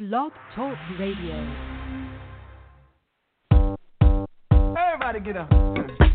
Blog Talk Radio. Everybody get up.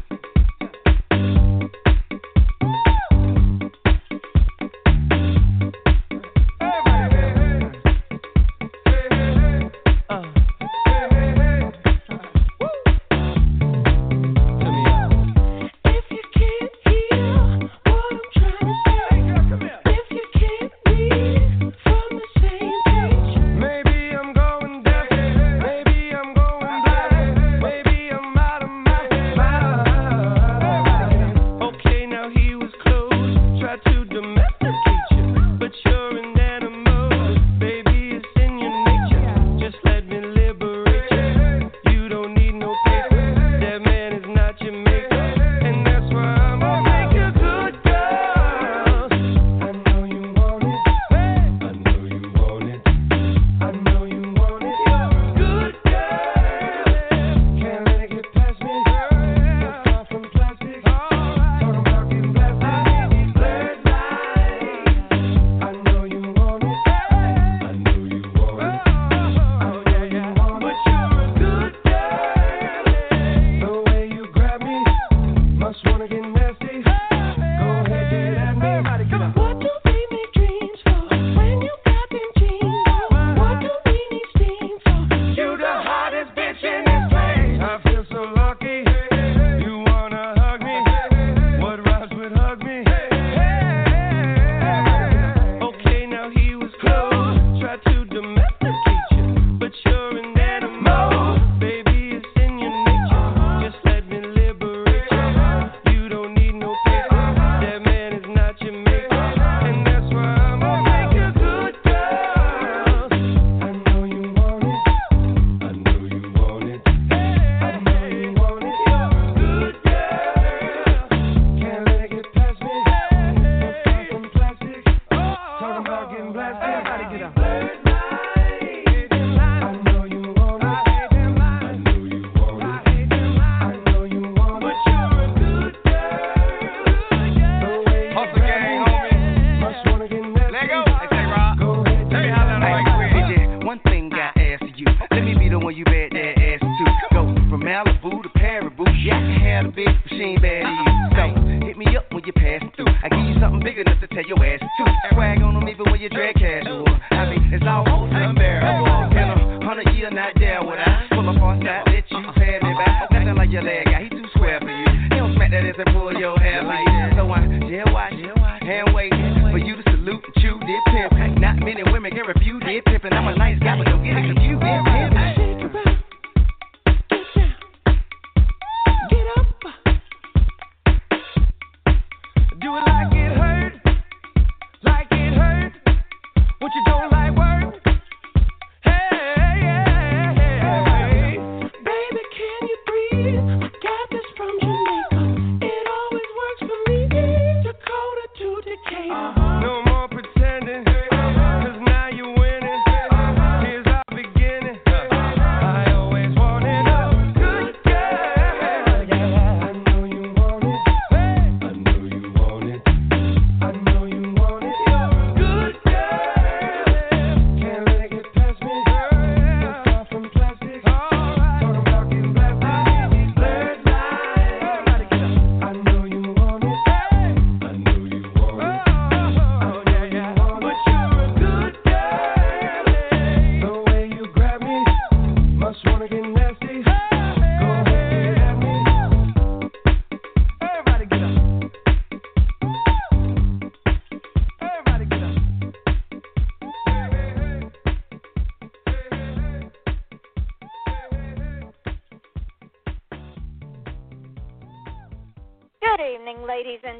and pull your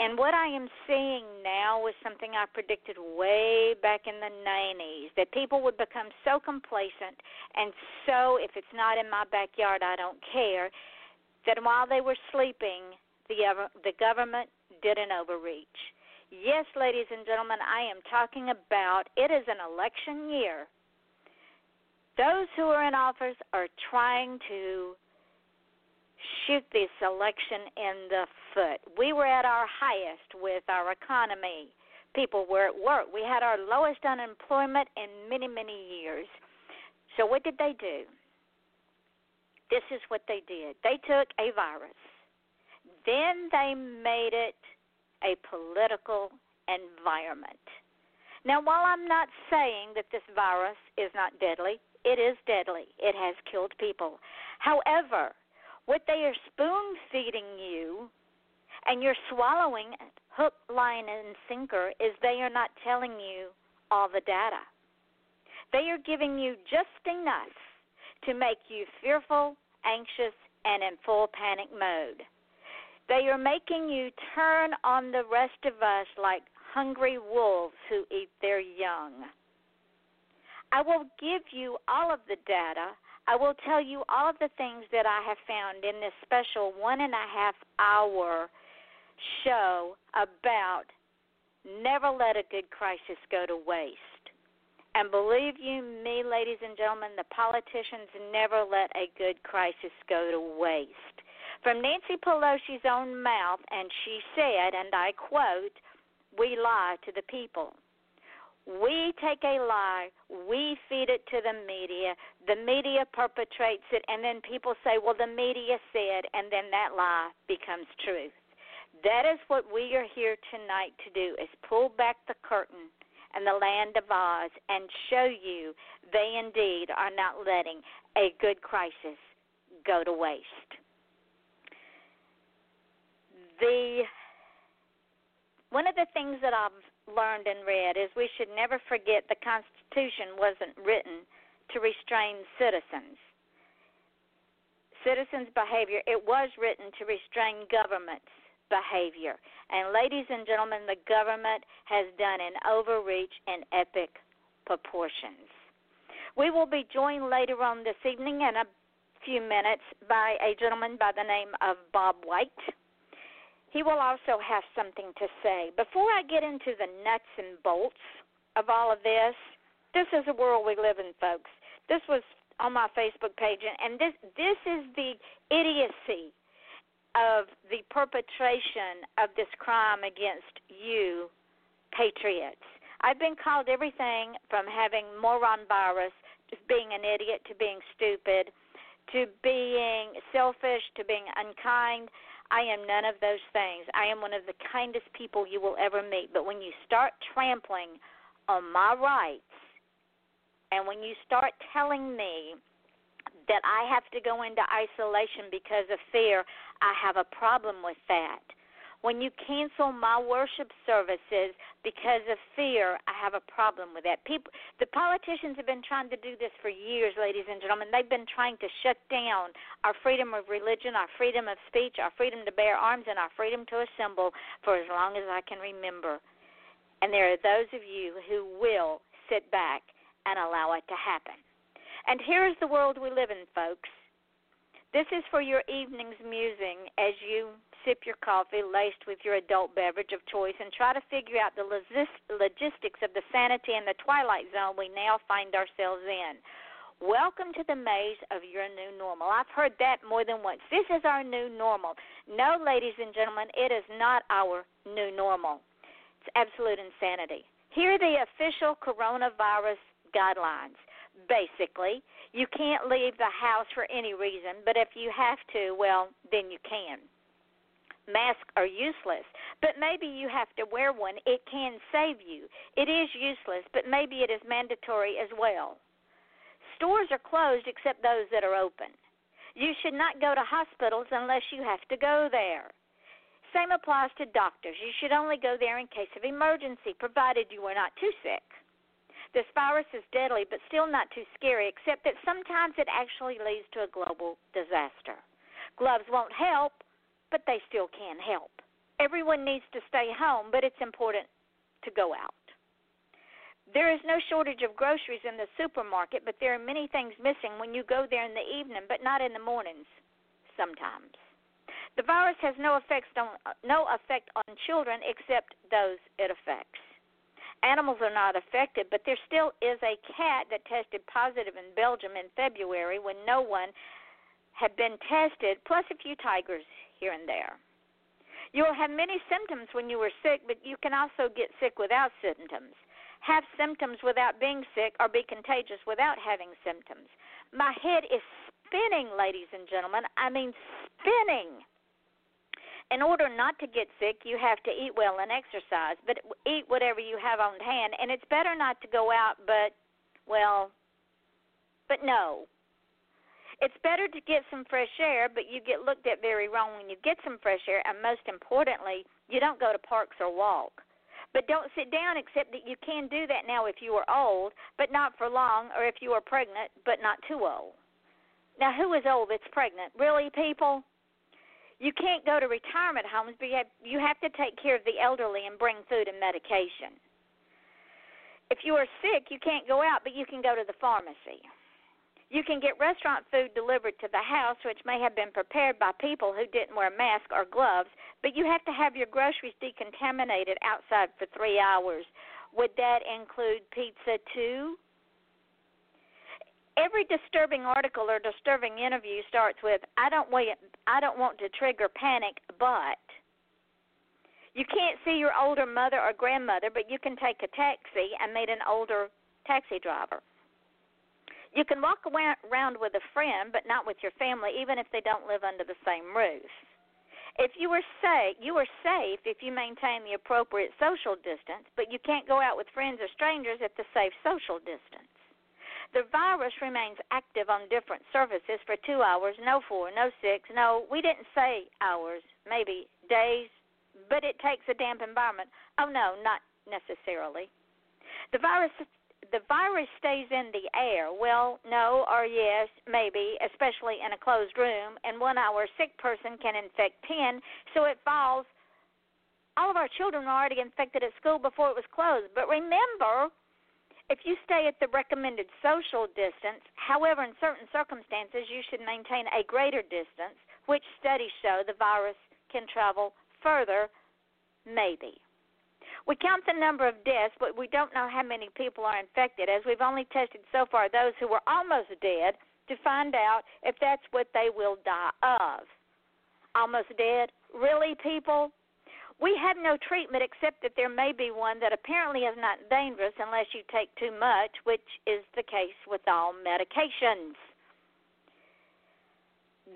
And what I am seeing now is something I predicted way back in the 90s that people would become so complacent and so, if it's not in my backyard, I don't care, that while they were sleeping, the, the government did an overreach. Yes, ladies and gentlemen, I am talking about it is an election year. Those who are in office are trying to shoot this election in the foot. We were at our highest with our economy. People were at work. We had our lowest unemployment in many, many years. So, what did they do? This is what they did they took a virus, then they made it a political environment. Now, while I'm not saying that this virus is not deadly, it is deadly. It has killed people. However, what they are spoon feeding you and you're swallowing hook, line, and sinker is they are not telling you all the data. They are giving you just enough to make you fearful, anxious, and in full panic mode. They are making you turn on the rest of us like hungry wolves who eat their young. I will give you all of the data. I will tell you all of the things that I have found in this special one and a half hour show about never let a good crisis go to waste. And believe you me, ladies and gentlemen, the politicians never let a good crisis go to waste from Nancy Pelosi's own mouth, and she said, and I quote, We lie to the people. We take a lie, we feed it to the media, the media perpetrates it, and then people say, Well, the media said, and then that lie becomes truth. That is what we are here tonight to do is pull back the curtain and the land of Oz and show you they indeed are not letting a good crisis go to waste the one of the things that I've learned and read is we should never forget the Constitution wasn't written to restrain citizens. Citizens' behavior, it was written to restrain government's behavior. And, ladies and gentlemen, the government has done an overreach in epic proportions. We will be joined later on this evening in a few minutes by a gentleman by the name of Bob White he will also have something to say. Before I get into the nuts and bolts of all of this, this is the world we live in, folks. This was on my Facebook page, and this this is the idiocy of the perpetration of this crime against you, patriots. I've been called everything from having moron virus to being an idiot to being stupid to being selfish to being unkind I am none of those things. I am one of the kindest people you will ever meet. But when you start trampling on my rights, and when you start telling me that I have to go into isolation because of fear, I have a problem with that. When you cancel my worship services because of fear, I have a problem with that. People, the politicians have been trying to do this for years, ladies and gentlemen. They've been trying to shut down our freedom of religion, our freedom of speech, our freedom to bear arms, and our freedom to assemble for as long as I can remember. And there are those of you who will sit back and allow it to happen. And here is the world we live in, folks. This is for your evening's musing as you sip your coffee laced with your adult beverage of choice and try to figure out the logistics of the sanity and the twilight zone we now find ourselves in. Welcome to the maze of your new normal. I've heard that more than once. This is our new normal. No, ladies and gentlemen, it is not our new normal. It's absolute insanity. Here are the official coronavirus guidelines. Basically, you can't leave the house for any reason, but if you have to, well, then you can masks are useless, but maybe you have to wear one. It can save you. It is useless, but maybe it is mandatory as well. Stores are closed except those that are open. You should not go to hospitals unless you have to go there. Same applies to doctors. You should only go there in case of emergency, provided you are not too sick. This virus is deadly, but still not too scary, except that sometimes it actually leads to a global disaster. Gloves won't help, but they still can help. Everyone needs to stay home, but it's important to go out. There is no shortage of groceries in the supermarket, but there are many things missing when you go there in the evening, but not in the mornings sometimes. The virus has no effects on no effect on children except those it affects. Animals are not affected, but there still is a cat that tested positive in Belgium in February when no one had been tested, plus a few tigers here and there. You will have many symptoms when you are sick, but you can also get sick without symptoms. Have symptoms without being sick or be contagious without having symptoms. My head is spinning, ladies and gentlemen. I mean, spinning in order not to get sick, you have to eat well and exercise, but eat whatever you have on hand. And it's better not to go out, but, well, but no. It's better to get some fresh air, but you get looked at very wrong when you get some fresh air. And most importantly, you don't go to parks or walk. But don't sit down, except that you can do that now if you are old, but not for long, or if you are pregnant, but not too old. Now, who is old that's pregnant? Really, people? you can't go to retirement homes, but you have, you have to take care of the elderly and bring food and medication. If you are sick, you can't go out, but you can go to the pharmacy. You can get restaurant food delivered to the house, which may have been prepared by people who didn't wear a mask or gloves, but you have to have your groceries decontaminated outside for three hours. Would that include pizza too? every disturbing article or disturbing interview starts with I don't wait I don't want to trigger panic but you can't see your older mother or grandmother but you can take a taxi and meet an older taxi driver. You can walk around with a friend but not with your family even if they don't live under the same roof. If you are safe, you are safe if you maintain the appropriate social distance, but you can't go out with friends or strangers at the safe social distance. The virus remains active on different surfaces for two hours, no four, no six, no, we didn't say hours, maybe days, but it takes a damp environment. Oh, no, not necessarily. The virus the virus stays in the air. Well, no or yes, maybe, especially in a closed room, and one hour sick person can infect 10, so it falls. All of our children were already infected at school before it was closed. But remember, if you stay at the recommended social distance, however, in certain circumstances, you should maintain a greater distance, which studies show the virus can travel further, maybe. We count the number of deaths, but we don't know how many people are infected, as we've only tested so far those who were almost dead to find out if that's what they will die of. Almost dead? Really, people? We have no treatment except that there may be one that apparently is not dangerous unless you take too much, which is the case with all medications.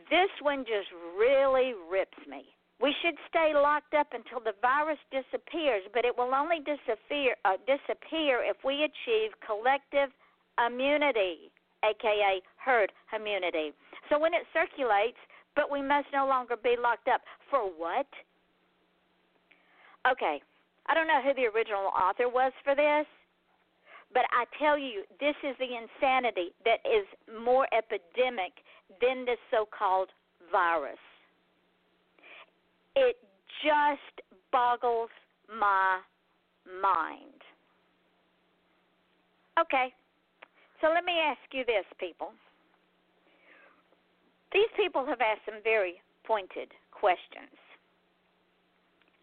This one just really rips me. We should stay locked up until the virus disappears, but it will only disappear uh, disappear if we achieve collective immunity, aka herd immunity. So when it circulates, but we must no longer be locked up for what? Okay, I don't know who the original author was for this, but I tell you, this is the insanity that is more epidemic than this so called virus. It just boggles my mind. Okay, so let me ask you this, people. These people have asked some very pointed questions.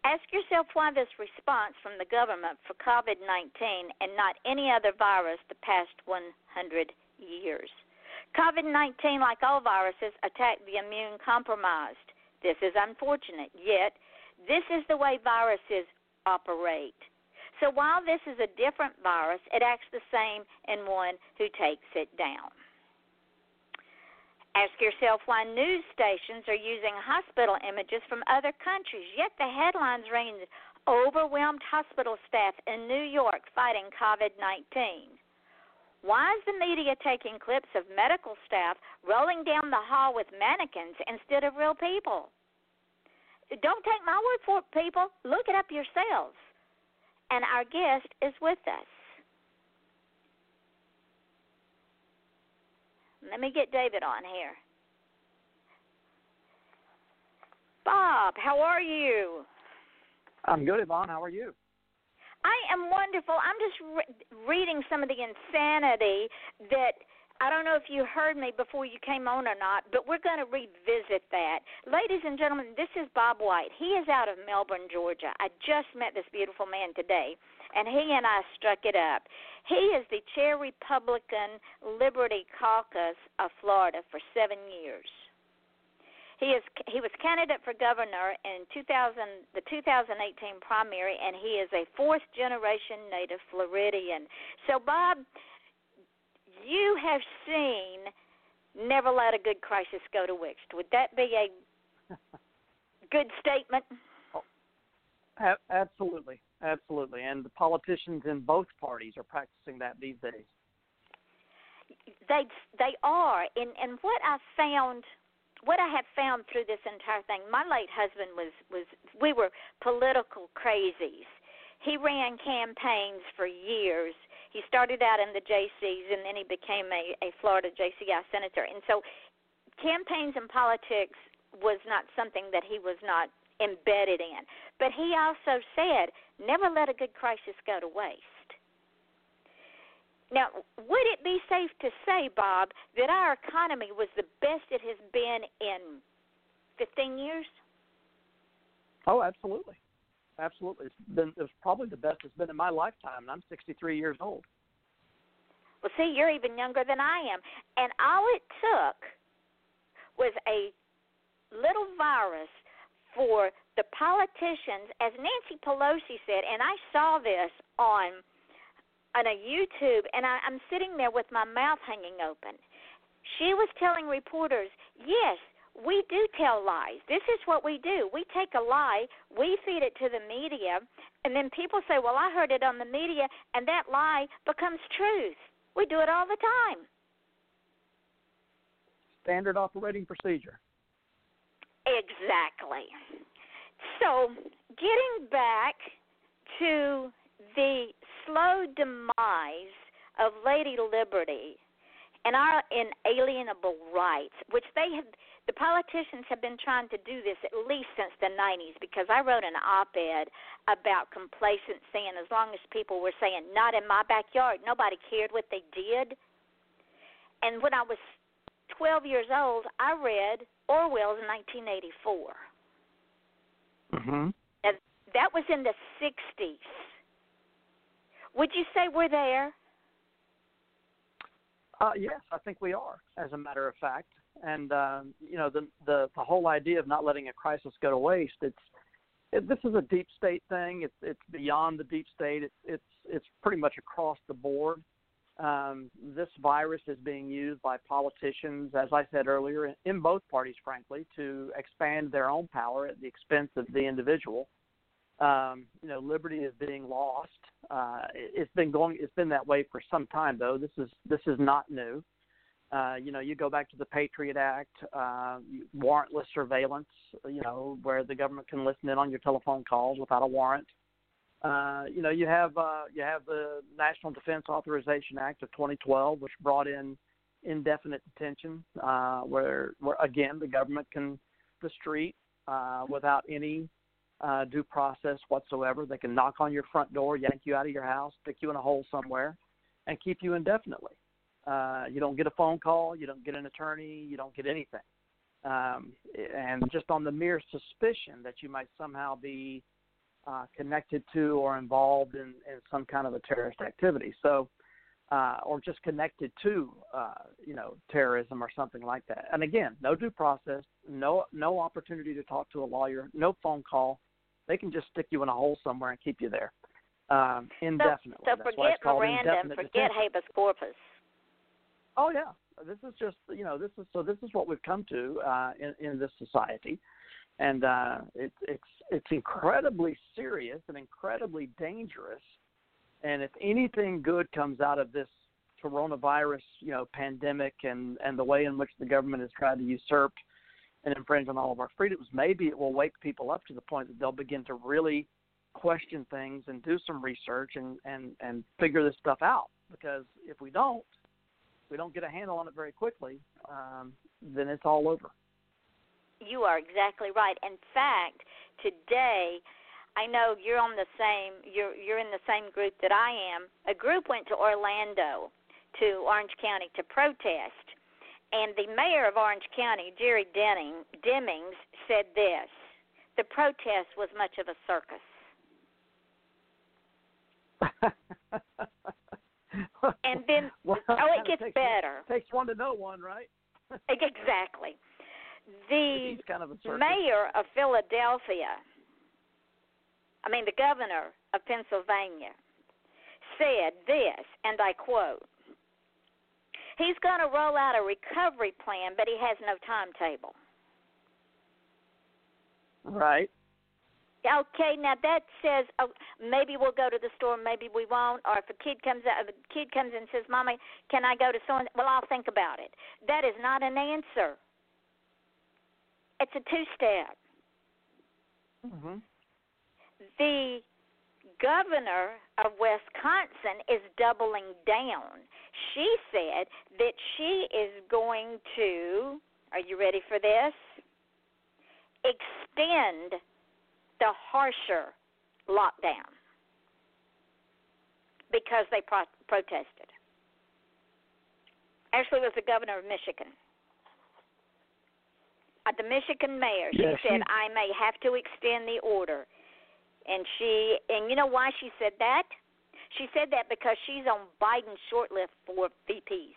Ask yourself why this response from the government for COVID 19 and not any other virus the past 100 years. COVID 19, like all viruses, attack the immune compromised. This is unfortunate, yet, this is the way viruses operate. So while this is a different virus, it acts the same in one who takes it down. Ask yourself why news stations are using hospital images from other countries, yet the headlines read overwhelmed hospital staff in New York fighting COVID 19. Why is the media taking clips of medical staff rolling down the hall with mannequins instead of real people? Don't take my word for it, people. Look it up yourselves. And our guest is with us. Let me get David on here. Bob, how are you? I'm good, Yvonne. How are you? I am wonderful. I'm just re- reading some of the insanity that I don't know if you heard me before you came on or not, but we're going to revisit that. Ladies and gentlemen, this is Bob White. He is out of Melbourne, Georgia. I just met this beautiful man today, and he and I struck it up. He is the chair Republican Liberty Caucus of Florida for seven years. He is he was candidate for governor in 2000 the 2018 primary, and he is a fourth generation native Floridian. So, Bob, you have seen never let a good crisis go to waste. Would that be a good statement? Oh, a- absolutely, absolutely, and the politicians in both parties are practicing that these days. They they are, and and what I found, what I have found through this entire thing. My late husband was was we were political crazies. He ran campaigns for years he started out in the JCs and then he became a, a Florida JCI senator. And so campaigns and politics was not something that he was not embedded in. But he also said, never let a good crisis go to waste. Now, would it be safe to say, Bob, that our economy was the best it has been in 15 years? Oh, absolutely absolutely. It's been it's probably the best it's been in my lifetime, and I'm 63 years old. Well, see, you're even younger than I am, and all it took was a little virus for the politicians, as Nancy Pelosi said, and I saw this on on a YouTube, and I, I'm sitting there with my mouth hanging open. She was telling reporters, yes, we do tell lies. This is what we do. We take a lie, we feed it to the media, and then people say, Well, I heard it on the media, and that lie becomes truth. We do it all the time. Standard operating procedure. Exactly. So, getting back to the slow demise of Lady Liberty and our inalienable rights, which they have the politicians have been trying to do this at least since the 90s because I wrote an op ed about complacency, and as long as people were saying, not in my backyard, nobody cared what they did. And when I was 12 years old, I read Orwell's 1984. Mm-hmm. And that was in the 60s. Would you say we're there? Uh, yes, I think we are. As a matter of fact, and um, you know the, the the whole idea of not letting a crisis go to waste. It's it, this is a deep state thing. It's it's beyond the deep state. It's it's it's pretty much across the board. Um, this virus is being used by politicians, as I said earlier, in, in both parties, frankly, to expand their own power at the expense of the individual. Um, you know, liberty is being lost. Uh, it, it's been going. It's been that way for some time, though. This is this is not new. Uh, you know, you go back to the Patriot Act, uh, warrantless surveillance, you know, where the government can listen in on your telephone calls without a warrant. Uh, you know, you have uh, you have the National Defense Authorization Act of 2012, which brought in indefinite detention, uh, where where again the government can the street uh, without any uh, due process whatsoever. They can knock on your front door, yank you out of your house, stick you in a hole somewhere, and keep you indefinitely. Uh, you don't get a phone call, you don't get an attorney, you don't get anything. Um, and just on the mere suspicion that you might somehow be uh, connected to or involved in, in some kind of a terrorist activity. So, uh, or just connected to, uh, you know, terrorism or something like that. And again, no due process, no no opportunity to talk to a lawyer, no phone call. They can just stick you in a hole somewhere and keep you there um, indefinitely. So, so forget Miranda and forget detention. habeas corpus. Oh yeah, this is just you know this is so this is what we've come to uh, in in this society, and uh, it's it's it's incredibly serious and incredibly dangerous. And if anything good comes out of this coronavirus, you know, pandemic and and the way in which the government has tried to usurp and infringe on all of our freedoms, maybe it will wake people up to the point that they'll begin to really question things and do some research and and and figure this stuff out. Because if we don't, we don't get a handle on it very quickly, um, then it's all over. You are exactly right. In fact, today, I know you're on the same. You're you're in the same group that I am. A group went to Orlando to Orange County to protest. And the mayor of Orange County, Jerry Denning, Demings, said this the protest was much of a circus. and then, well, oh, it gets takes, better. Takes one to know one, right? exactly. The kind of mayor of Philadelphia, I mean, the governor of Pennsylvania, said this, and I quote He's going to roll out a recovery plan, but he has no timetable. Right. Okay, now that says oh, maybe we'll go to the store, maybe we won't. Or if a kid comes out, a kid comes and says, "Mommy, can I go to so?" Well, I'll think about it. That is not an answer. It's a two-step. Mm-hmm. The governor of Wisconsin is doubling down. She said that she is going to. Are you ready for this? Extend the harsher lockdown because they pro- protested. Actually, it was the governor of Michigan. Uh, the Michigan mayor, she yeah, said, I may have to extend the order. And she, and you know why she said that? She said that because she's on Biden's short list for VPs.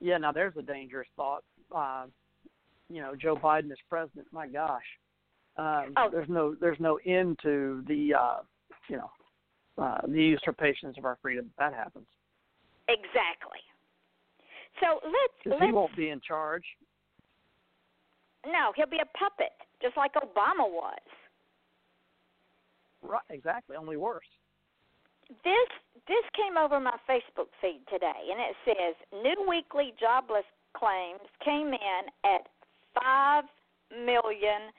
Yeah, now there's a dangerous thought. Uh, you know Joe Biden is president. My gosh, um, oh. there's no there's no end to the uh, you know uh, the usurpations of our freedom. That happens. Exactly. So let's. He won't be in charge. No, he'll be a puppet, just like Obama was. Right, exactly. Only worse. This this came over my Facebook feed today, and it says new weekly jobless claims came in at five million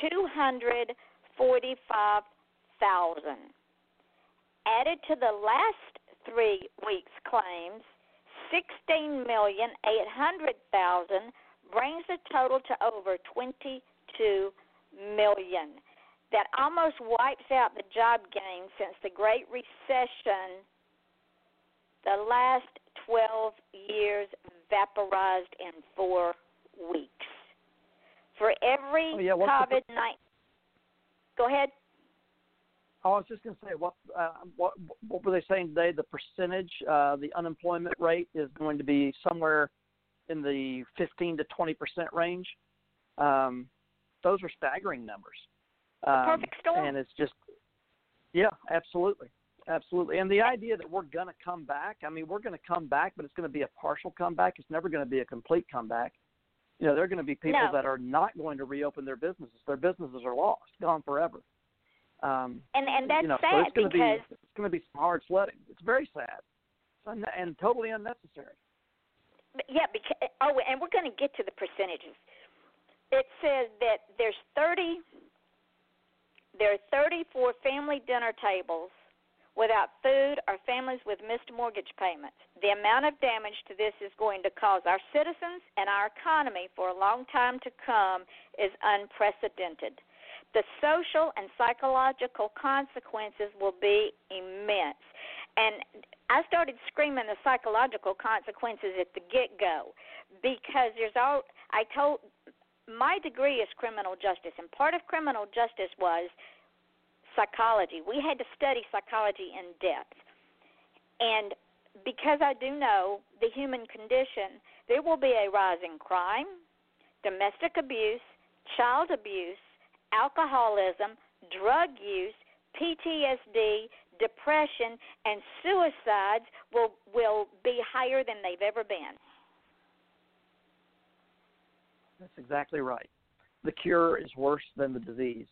two hundred forty-five thousand. Added to the last three weeks' claims, sixteen million eight hundred thousand brings the total to over twenty-two million. That almost wipes out the job gain since the Great Recession. The last 12 years vaporized in four weeks for every oh, yeah, COVID nineteen. Go ahead. I was just going to say, what, uh, what what were they saying today? The percentage, uh, the unemployment rate is going to be somewhere in the 15 to 20 percent range. Um, those are staggering numbers. Um, perfect storm. And it's just, yeah, absolutely, absolutely. And the idea that we're going to come back, I mean, we're going to come back, but it's going to be a partial comeback. It's never going to be a complete comeback you know, there are going to be people no. that are not going to reopen their businesses. Their businesses are lost, gone forever. Um, and and that's you know, sad so it's going because be it's going to be some hard sledding. It's very sad, and, and totally unnecessary. Yeah, because oh, and we're going to get to the percentages. It says that there's 30 there are 34 family dinner tables without food or families with missed mortgage payments. The amount of damage to this is going to cause our citizens and our economy for a long time to come is unprecedented. The social and psychological consequences will be immense. And I started screaming the psychological consequences at the get go because there's all I told my degree is criminal justice and part of criminal justice was psychology. We had to study psychology in depth. And because I do know the human condition, there will be a rise in crime, domestic abuse, child abuse, alcoholism, drug use, PTSD, depression, and suicides will will be higher than they've ever been. That's exactly right. The cure is worse than the disease.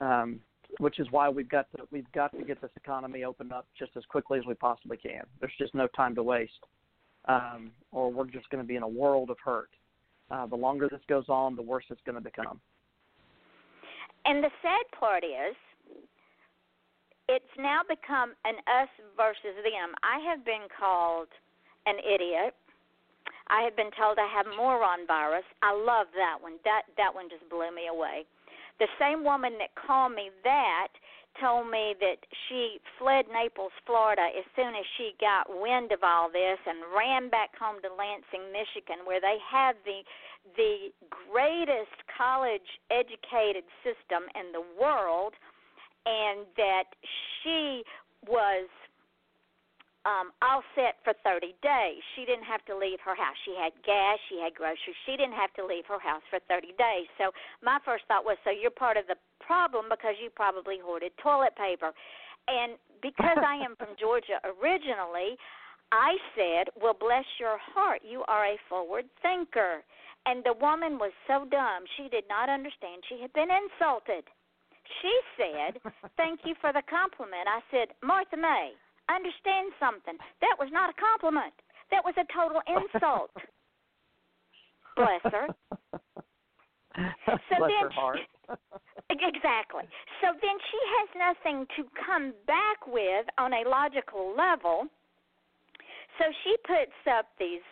Um, which is why we've got to we've got to get this economy opened up just as quickly as we possibly can. There's just no time to waste, um, or we're just going to be in a world of hurt. Uh, the longer this goes on, the worse it's going to become. And the sad part is, it's now become an us versus them. I have been called an idiot. I have been told I have moron virus. I love that one. That that one just blew me away. The same woman that called me that told me that she fled Naples, Florida, as soon as she got wind of all this and ran back home to Lansing, Michigan, where they have the the greatest college educated system in the world, and that she was um, all set for 30 days. She didn't have to leave her house. She had gas, she had groceries. She didn't have to leave her house for 30 days. So my first thought was, so you're part of the problem because you probably hoarded toilet paper. And because I am from Georgia originally, I said, well, bless your heart, you are a forward thinker. And the woman was so dumb, she did not understand. She had been insulted. She said, Thank you for the compliment. I said, Martha May, understand something. That was not a compliment. That was a total insult. Bless her. So Bless then her heart. exactly. So then she has nothing to come back with on a logical level. So she puts up these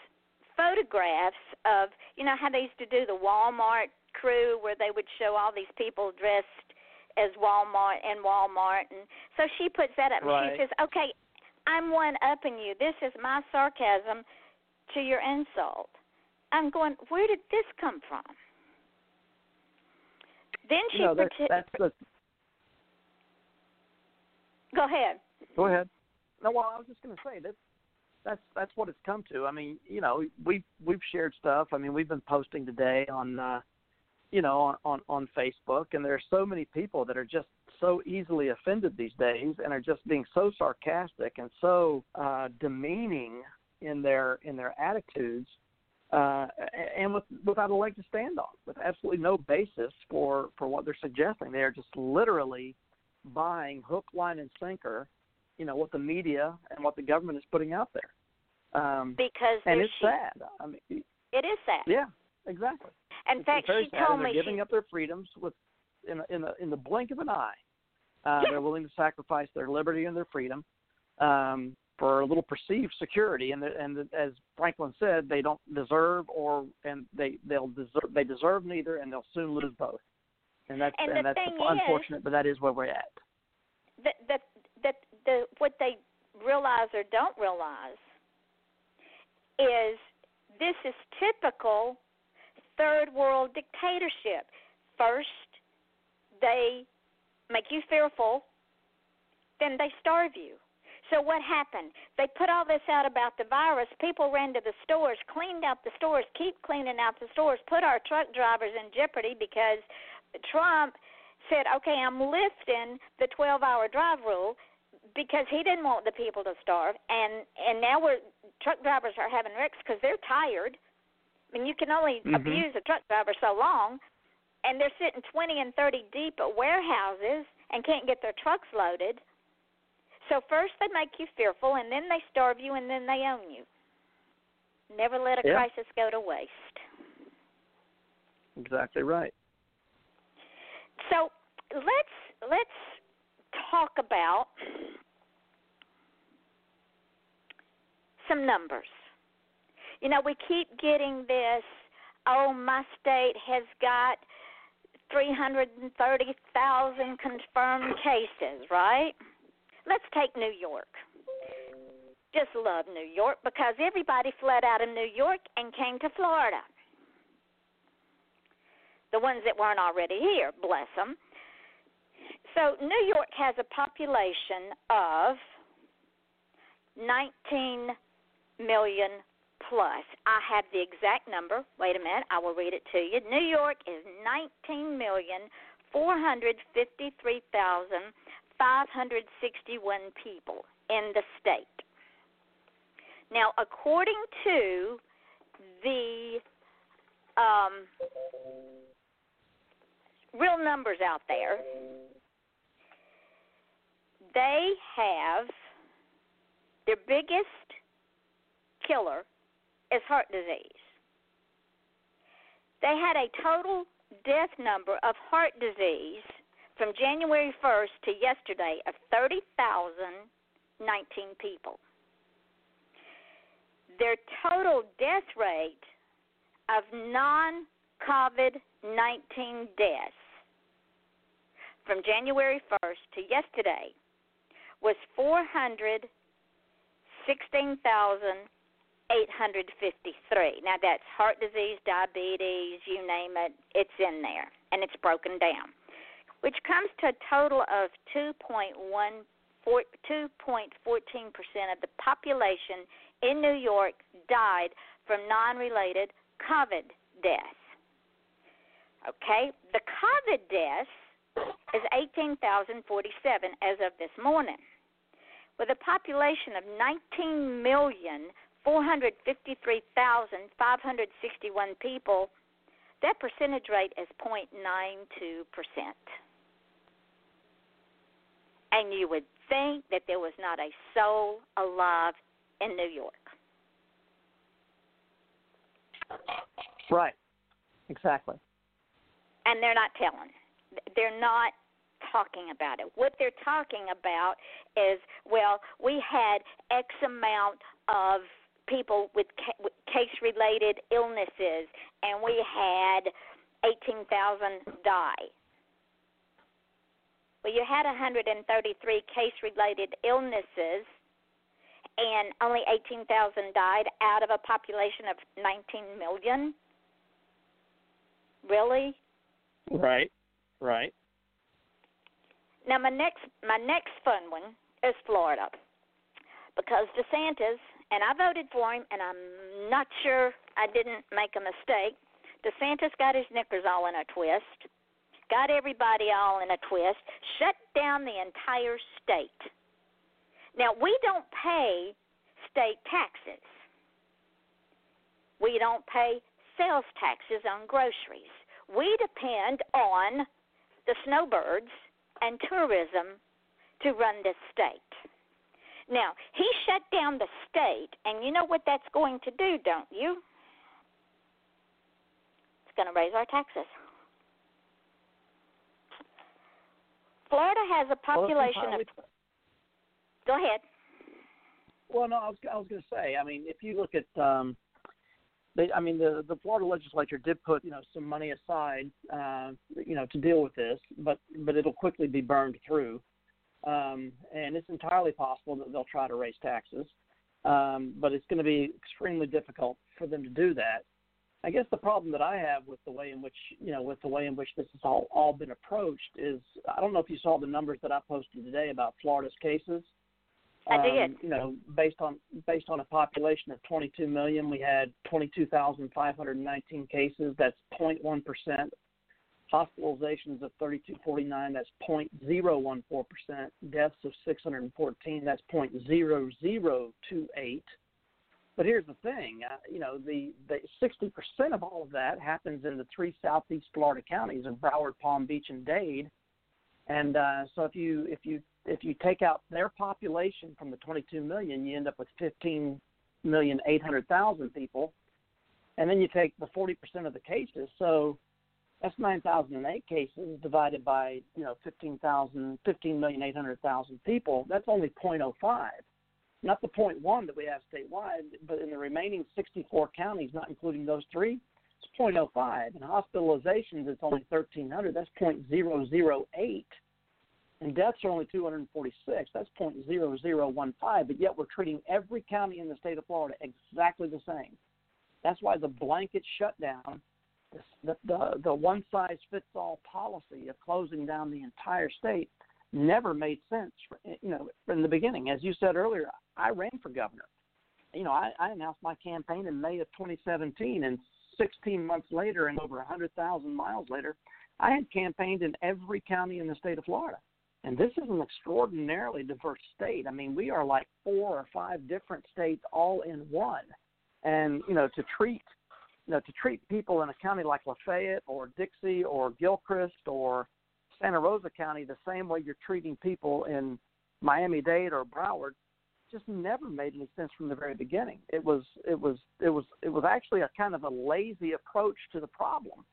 photographs of, you know, how they used to do the Walmart crew where they would show all these people dressed as Walmart and Walmart and so she puts that up right. and she says, Okay, I'm one upping you. This is my sarcasm to your insult. I'm going, where did this come from? Then she no, that's, that's the. Go ahead. Go ahead. No, well, I was just going to say that that's that's what it's come to. I mean, you know, we've we've shared stuff. I mean, we've been posting today on, uh, you know, on, on on Facebook, and there are so many people that are just so easily offended these days, and are just being so sarcastic and so uh, demeaning in their in their attitudes, uh, and with without a leg to stand on, with absolutely no basis for for what they're suggesting. They are just literally buying hook, line, and sinker you know what the media and what the government is putting out there. Um, Because and it's she, sad. I mean, It is sad. yeah, exactly. In it's, fact, she told and me they're giving she, up their freedoms with in a, in the in the blink of an eye. Uh. They're willing to sacrifice their liberty and their freedom um, for a little perceived security, and the, and the, as Franklin said, they don't deserve or and they they'll deserve they deserve neither, and they'll soon lose both. And that's And the that's thing is- unfortunate, but that is where we're at. that that that the what they realize or don't realize is this is typical third world dictatorship. First, they make you fearful, then they starve you. So what happened? They put all this out about the virus. People ran to the stores, cleaned out the stores, keep cleaning out the stores, put our truck drivers in jeopardy because Trump said, "Okay, I'm lifting the 12-hour drive rule." because he didn't want the people to starve and and now we're truck drivers are having wrecks because they're tired I mean you can only Mhm. abuse a truck driver so long and they're sitting 20 and 30 deep at warehouses and can't get their trucks loaded so first they make you fearful and then they starve you and then they own you never let a Yeah. crisis go to waste Exactly right. So let's let's talk about some numbers. You know, we keep getting this. Oh, my state has got 330,000 confirmed cases, right? Let's take New York. Just love New York because everybody fled out of New York and came to Florida. The ones that weren't already here, bless them. So New York has a population of 19 million plus. I have the exact number. Wait a minute, I will read it to you. New York is 19 million 453,561 people in the state. Now, according to the um, real numbers out there, they have their biggest killer is heart disease. They had a total death number of heart disease from January 1st to yesterday of 30,019 people. Their total death rate of non COVID 19 deaths from January 1st to yesterday was 416,853. Now that's heart disease, diabetes, you name it, it's in there and it's broken down, which comes to a total of 2.1 2.14% of the population in New York died from non related COVID deaths. Okay, the COVID deaths is 18,047 as of this morning. With a population of 19 million 453,561 people, that percentage rate is 0.92%. And you would think that there was not a soul alive in New York. Right. Exactly. And they're not telling. They're not talking about it. What they're talking about is, well, we had X amount of people with case related illnesses, and we had 18,000 die. Well, you had 133 case related illnesses, and only 18,000 died out of a population of 19 million. Really? Right. Right. Now my next my next fun one is Florida. Because DeSantis and I voted for him and I'm not sure I didn't make a mistake. DeSantis got his knickers all in a twist got everybody all in a twist, shut down the entire state. Now, we don't pay state taxes. We don't pay sales taxes on groceries. We depend on the snowbirds and tourism to run this state. Now, he shut down the state, and you know what that's going to do, don't you? It's going to raise our taxes. Florida has a population well, of. Go ahead. Well, no, I was I was going to say. I mean, if you look at, um, they, I mean, the the Florida legislature did put you know some money aside, uh, you know, to deal with this, but but it'll quickly be burned through, um, and it's entirely possible that they'll try to raise taxes, um, but it's going to be extremely difficult for them to do that. I guess the problem that I have with the way in which you know with the way in which this has all all been approached is I don't know if you saw the numbers that I posted today about Florida's cases. I did. Um, you know, based on based on a population of 22 million, we had 22,519 cases. That's 0.1 percent. Hospitalizations of 3249. That's 0.014 percent. Deaths of 614. That's 0.0028 but here's the thing, uh, you know, the the 60% of all of that happens in the three southeast Florida counties of Broward, Palm Beach, and Dade. And uh, so if you if you if you take out their population from the 22 million, you end up with 15 million 800 thousand people, and then you take the 40% of the cases. So that's 9,008 cases divided by you know 15,000 15 million 800 thousand people. That's only 0.05 not the point one that we have statewide, but in the remaining 64 counties, not including those three, it's 0.05. And hospitalizations, it's only 1,300. That's 0.008. And deaths are only 246. That's 0.0015. But yet we're treating every county in the state of Florida exactly the same. That's why the blanket shutdown, the, the, the one size fits all policy of closing down the entire state never made sense. You know, in the beginning, as you said earlier, I ran for governor. You know, I, I announced my campaign in May of 2017, and 16 months later, and over 100,000 miles later, I had campaigned in every county in the state of Florida. And this is an extraordinarily diverse state. I mean, we are like four or five different states all in one. And you know, to treat you know to treat people in a county like Lafayette or Dixie or Gilchrist or Santa Rosa County the same way you're treating people in Miami Dade or Broward just never made any sense from the very beginning. It was it was it was it was actually a kind of a lazy approach to the problem.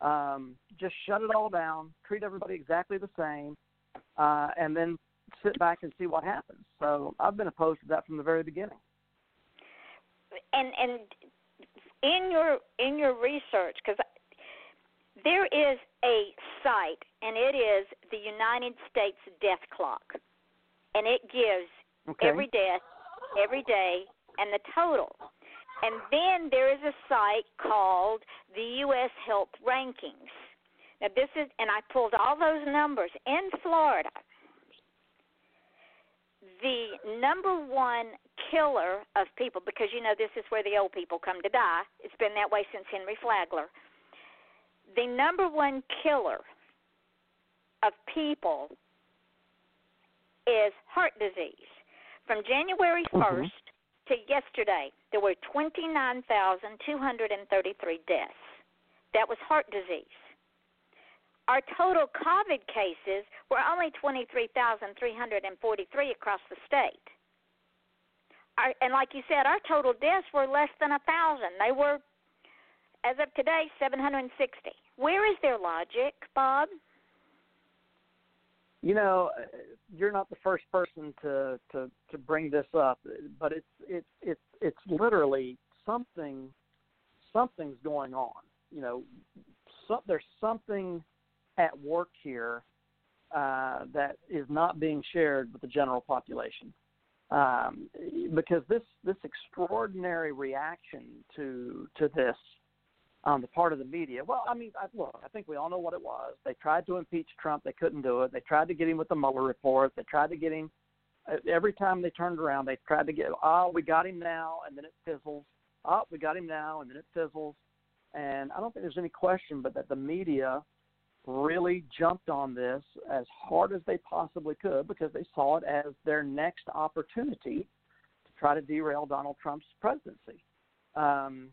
Um, just shut it all down, treat everybody exactly the same, uh, and then sit back and see what happens. So I've been opposed to that from the very beginning. And and in your in your research, because there is a site, and it is the United States Death Clock, and it gives Okay. every death, every day, and the total. And then there is a site called the U.S. Health Rankings. Now this is, and I pulled all those numbers in Florida. The number one killer of people, because you know this is where the old people come to die. It's been that way since Henry Flagler. The number one killer of people is heart disease. From January 1st Mhm. to yesterday, there were 29,233 deaths. That was heart disease. Our total COVID cases were only 23,343 across the state. Our, and like you said, our total deaths were less than a thousand. They were, as of today, 760. Where is their logic, Bob? You know, you're not the first person to to to bring this up, but it's it's it's it's literally something something's going on. You know, there's something at work here uh, that is not being shared with the general population. Um, because this this extraordinary reaction to to this on the part of the media. Well, I mean, I, look, I think we all know what it was. They tried to impeach Trump, they couldn't do it. They tried to get him with the Mueller report. They tried to get him. uh, Every time they turned around, they tried to get. Oh, we got him now, and then it fizzles. Oh, we got him now, and then it fizzles. And I don't think there's any question, but that the media really jumped on this as hard as they possibly could because they saw it as their next opportunity to try to derail Donald Trump's presidency um,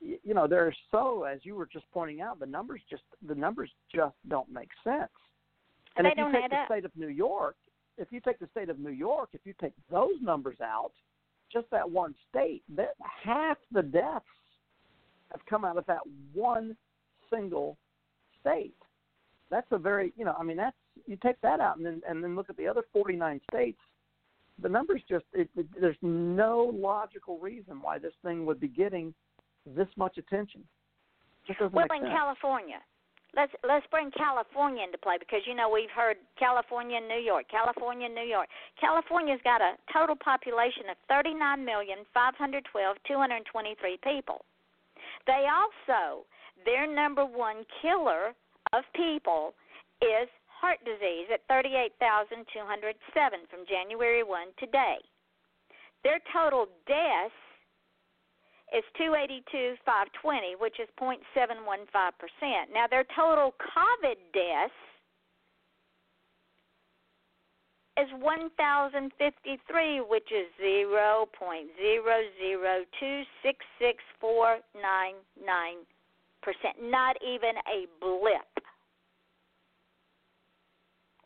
you know, they're so, as you were just pointing out, the numbers just the numbers just don't make sense. And They if you don't take the up. state of New York, if you take the state of New York, if you take those numbers out, just that one state, that half the deaths have come out of that one single state. That's a very, you know, I mean, that's you take that out and then and then look at the other 49 states the numbers just it, it, there's no logical reason why this thing would be getting this much attention. Well, in. California, let's let's bring California into play because you know we've heard California and New York, California and New York. California's got a total population of thirty-nine million five hundred twelve two hundred twenty-three people. They also their number one killer of people is heart disease at 38,207 from January 1 today. Their total deaths is 282,520, which is 0.715%. Now their total COVID deaths is 1,053, which is 0.002664999%. Not even a blip.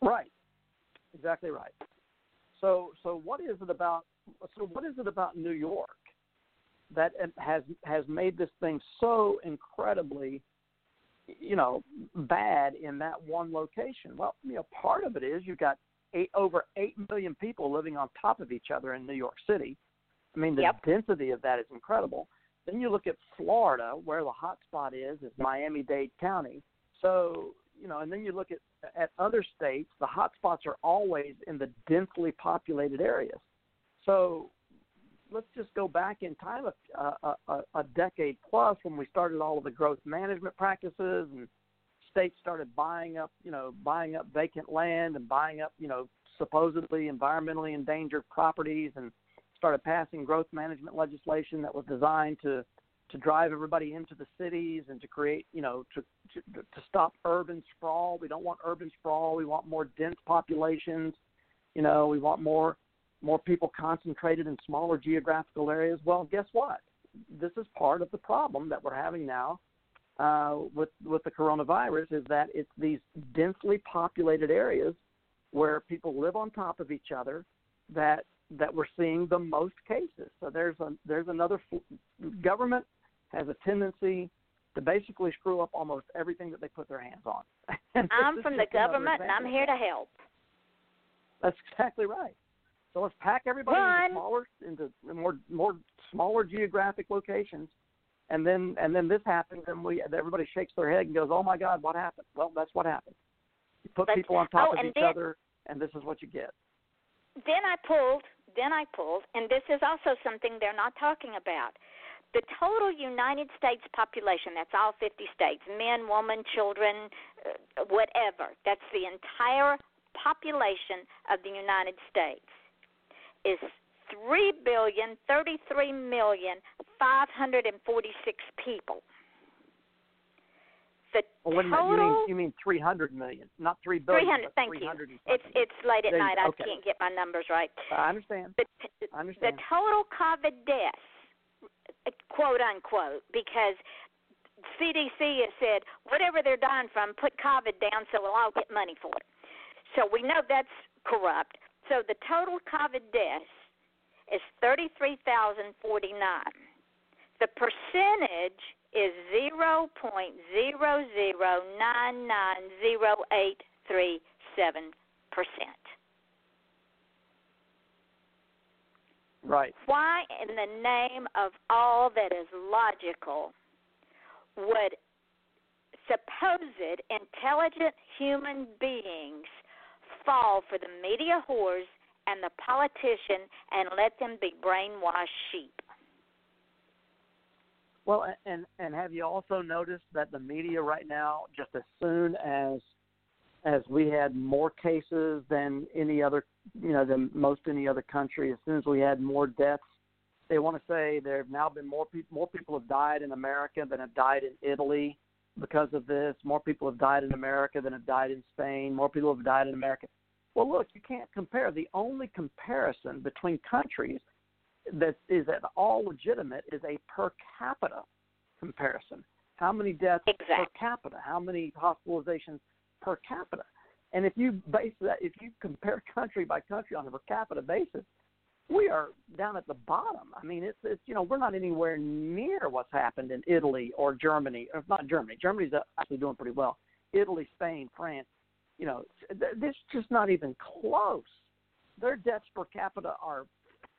Right. Exactly right. So so what is it about so what is it about New York that has has made this thing so incredibly you know bad in that one location? Well, you know part of it is you've got eight over 8 million people living on top of each other in New York City. I mean the Yep. density of that is incredible. Then you look at Florida where the hot spot is is Miami-Dade County. So, you know, and then you look at at other states, the hot spots are always in the densely populated areas. So let's just go back in time a, a, a decade plus when we started all of the growth management practices and states started buying up, you know, buying up vacant land and buying up, you know, supposedly environmentally endangered properties and started passing growth management legislation that was designed to to drive everybody into the cities and to create, you know, to, to to stop urban sprawl. We don't want urban sprawl. We want more dense populations. You know, we want more more people concentrated in smaller geographical areas. Well, guess what? This is part of the problem that we're having now uh, with with the coronavirus is that it's these densely populated areas where people live on top of each other that that we're seeing the most cases. So there's a there's another government has a tendency to basically screw up almost everything that they put their hands on. I'm from the government and I'm here to help. That's exactly right. So let's pack everybody One. into smaller into more more smaller geographic locations and then and then this happens, and we everybody shakes their head and goes, "Oh my God, what happened?" Well, that's what happened. You put But- people on top oh, of each then- other, and this is what you get. then I pulled, then I pulled, and this is also something they're not talking about. The total United States population, that's all 50 states, men, women, children, uh, whatever, that's the entire population of the United States, is three billion thirty-three million five hundred and forty-six people. The Well, wait total you mean you mean 300 million, not 3 billion. Three hundred. Thank you. 300 It's it's late at night. I can't get my numbers right. I understand. The I the total COVID deaths, quote unquote, because CDC has said whatever they're dying from, put COVID down, so we'll all get money for it. So we know that's corrupt. So the total COVID deaths is thirty-three thousand forty-nine. The percentage is zero point zero zero nine nine zero eight three seven percent. Right. Why, in the name of all that is logical, would supposed intelligent human beings fall for the media whores and the politician and let them be brainwashed sheep? Well, and and have you also noticed that the media right now, just as soon as as we had more cases than any other, you know, than most any other country, as soon as we had more deaths, they want to say there have now been more people more people have died in America than have died in Italy because of this. More people have died in America than have died in Spain. More people have died in America. Well, look, you can't compare. The only comparison between countries that is at all legitimate is a per capita comparison. How many deaths per capita? How many hospitalizations per capita? And if you base that, if you compare country by country on a per capita basis, we are down at the bottom. I mean, it's it's you know we're not anywhere near what's happened in Italy or Germany, or not Germany. Germany's actually doing pretty well. Italy, Spain, France, you know, th- this just not even close. Their deaths per capita are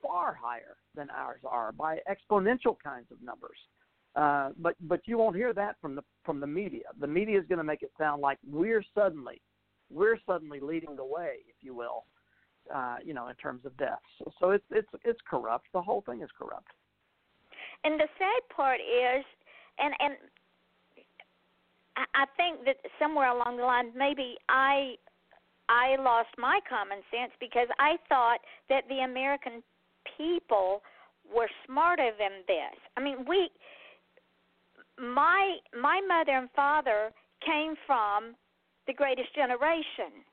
far higher than ours are by exponential kinds of numbers. Uh, but but you won't hear that from the from the media. The media is going to make it sound like we're suddenly we're suddenly leading the way, if you will, uh, you know, in terms of deaths. So, so it's it's it's corrupt. The whole thing is corrupt. And the sad part is, and and I, think that somewhere along the line, maybe I I lost my common sense because I thought that the American people were smarter than this. I mean, we my my mother and father came from the greatest generation.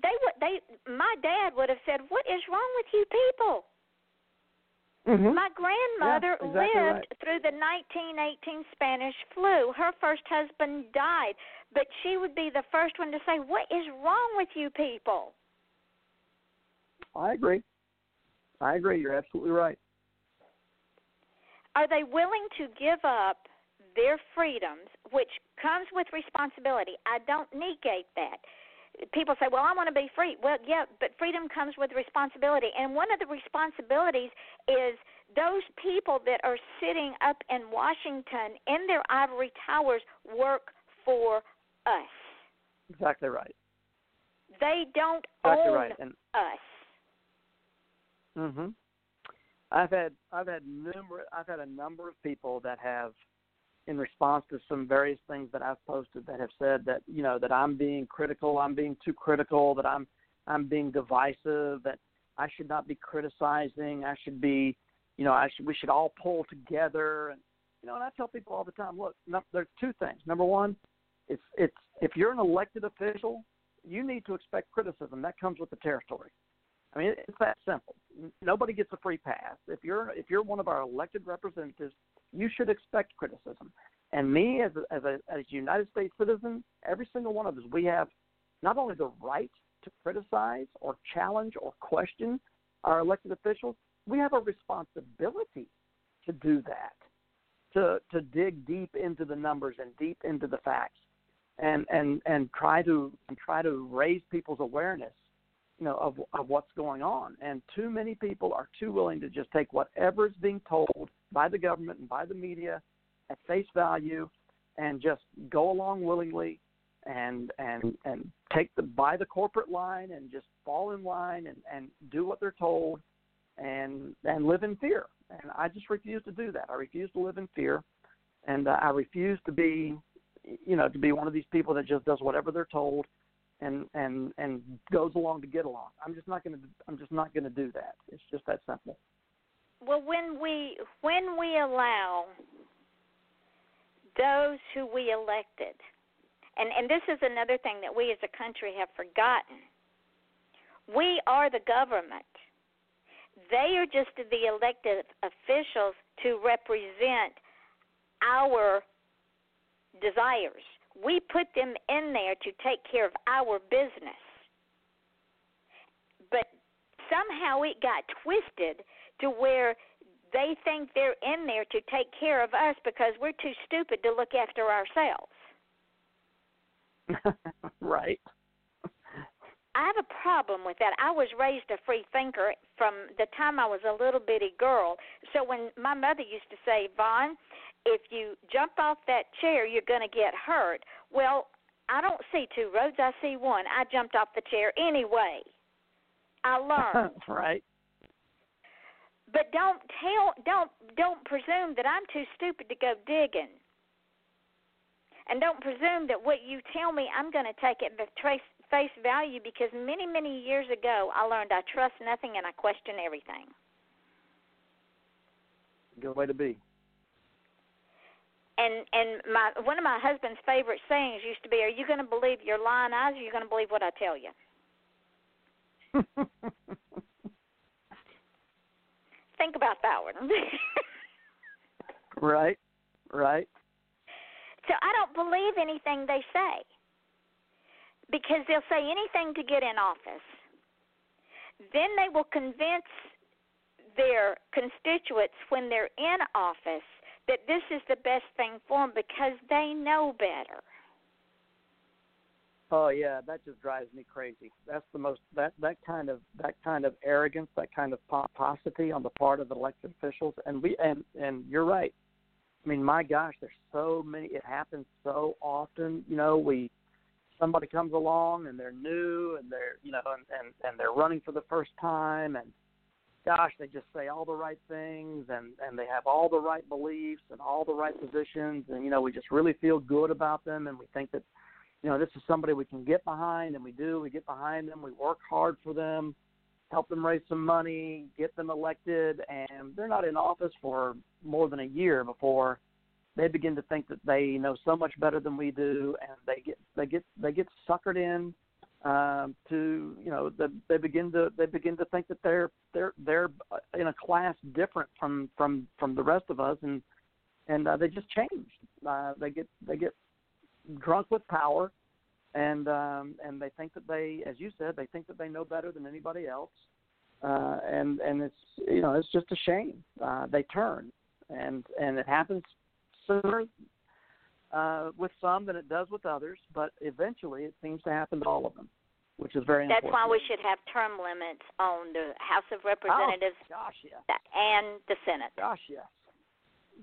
They would they my dad would have said, "What is wrong with you people?" Mm-hmm. My grandmother Yeah, exactly lived right. through the 1918 Spanish flu. Her first husband died, but she would be the first one to say, "What is wrong with you people?" I agree. I agree. You're absolutely right. Are they willing to give up their freedoms, which comes with responsibility? I don't negate that. People say, "Well, I want to be free." Well, yeah, but freedom comes with responsibility, and one of the responsibilities is those people that are sitting up in Washington in their ivory towers work for us. Exactly right. They don't Exactly own right. And us. hmm I've had I've had numerous I've had a number of people that have, in response to some various things that I've posted, that have said that you know that I'm being critical, I'm being too critical, that I'm I'm being divisive, that I should not be criticizing, I should be, you know, I should we should all pull together, and you know, and I tell people all the time, look, no, there's two things. Number one, it's it's if you're an elected official, you need to expect criticism. That comes with the territory. I mean, it's that simple. Nobody gets a free pass. If you're if you're one of our elected representatives, you should expect criticism. And me, as a, as a as a United States citizen, every single one of us, we have not only the right to criticize or challenge or question our elected officials, we have a responsibility to do that, to to dig deep into the numbers and deep into the facts, and and and try to and try to raise people's awareness you know of of what's going on and too many people are too willing to just take whatever's being told by the government and by the media at face value and just go along willingly and and and take the by the corporate line and just fall in line and and do what they're told and and live in fear. And i just refuse to do that. I refuse to live in fear. And uh, i refuse to be you know to be one of these people that just does whatever they're told and and and goes along to get along. I'm just not going to i'm just not going to do that. It's just that simple well when we when we allow those who we elected and and this is another thing that we as a country have forgotten. We are the government. They are just the elected officials to represent our desires. We put them in there to take care of our business. But somehow it got twisted to where they think they're in there to take care of us because we're too stupid to look after ourselves. right. I have a problem with that. I was raised a free thinker from the time I was a little bitty girl. So when my mother used to say, Vaughn, if you jump off that chair, you're going to get hurt. Well, I don't see two roads, I see one. I jumped off the chair anyway. I learned. right. But don't tell don't don't presume that I'm too stupid to go digging. And don't presume that what you tell me I'm going to take it at face value because many many years ago I learned I trust nothing and I question everything. Good way to be. And and my one of my husband's favorite sayings used to be, "Are you going to believe your lying eyes, or are you going to believe what I tell you?" Think about that one. right, right. So I don't believe anything they say because they'll say anything to get in office. Then they will convince their constituents when they're in office that this is the best thing for them because they know better. Oh yeah, that just drives me crazy. That's the most that that kind of that kind of arrogance, that kind of pomposity on the part of elected officials. And we and and you're right. I mean, my gosh, there's so many. It happens so often. You know, we somebody comes along and they're new and they're you know and and, and they're running for the first time and gosh, they just say all the right things and and they have all the right beliefs and all the right positions and you know we just really feel good about them and we think that you know, this is somebody we can get behind, and we do. We get behind them. We work hard for them, help them raise some money, get them elected, and they're not in office for more than a year before they begin to think that they know so much better than we do, and they get they get they get suckered in um, to you know the, they begin to they begin to think that they're they're they're in a class different from from from the rest of us, and and uh, they just change. Uh, they get they get drunk with power, and um, and they think that they, as you said, they think that they know better than anybody else, uh, and and it's you know it's just a shame. Uh, they turn, and and it happens sooner uh, with some than it does with others, but eventually it seems to happen to all of them, which is very That's why we should have term limits on the House of Representatives oh, gosh, yes. and the Senate. Gosh, yes.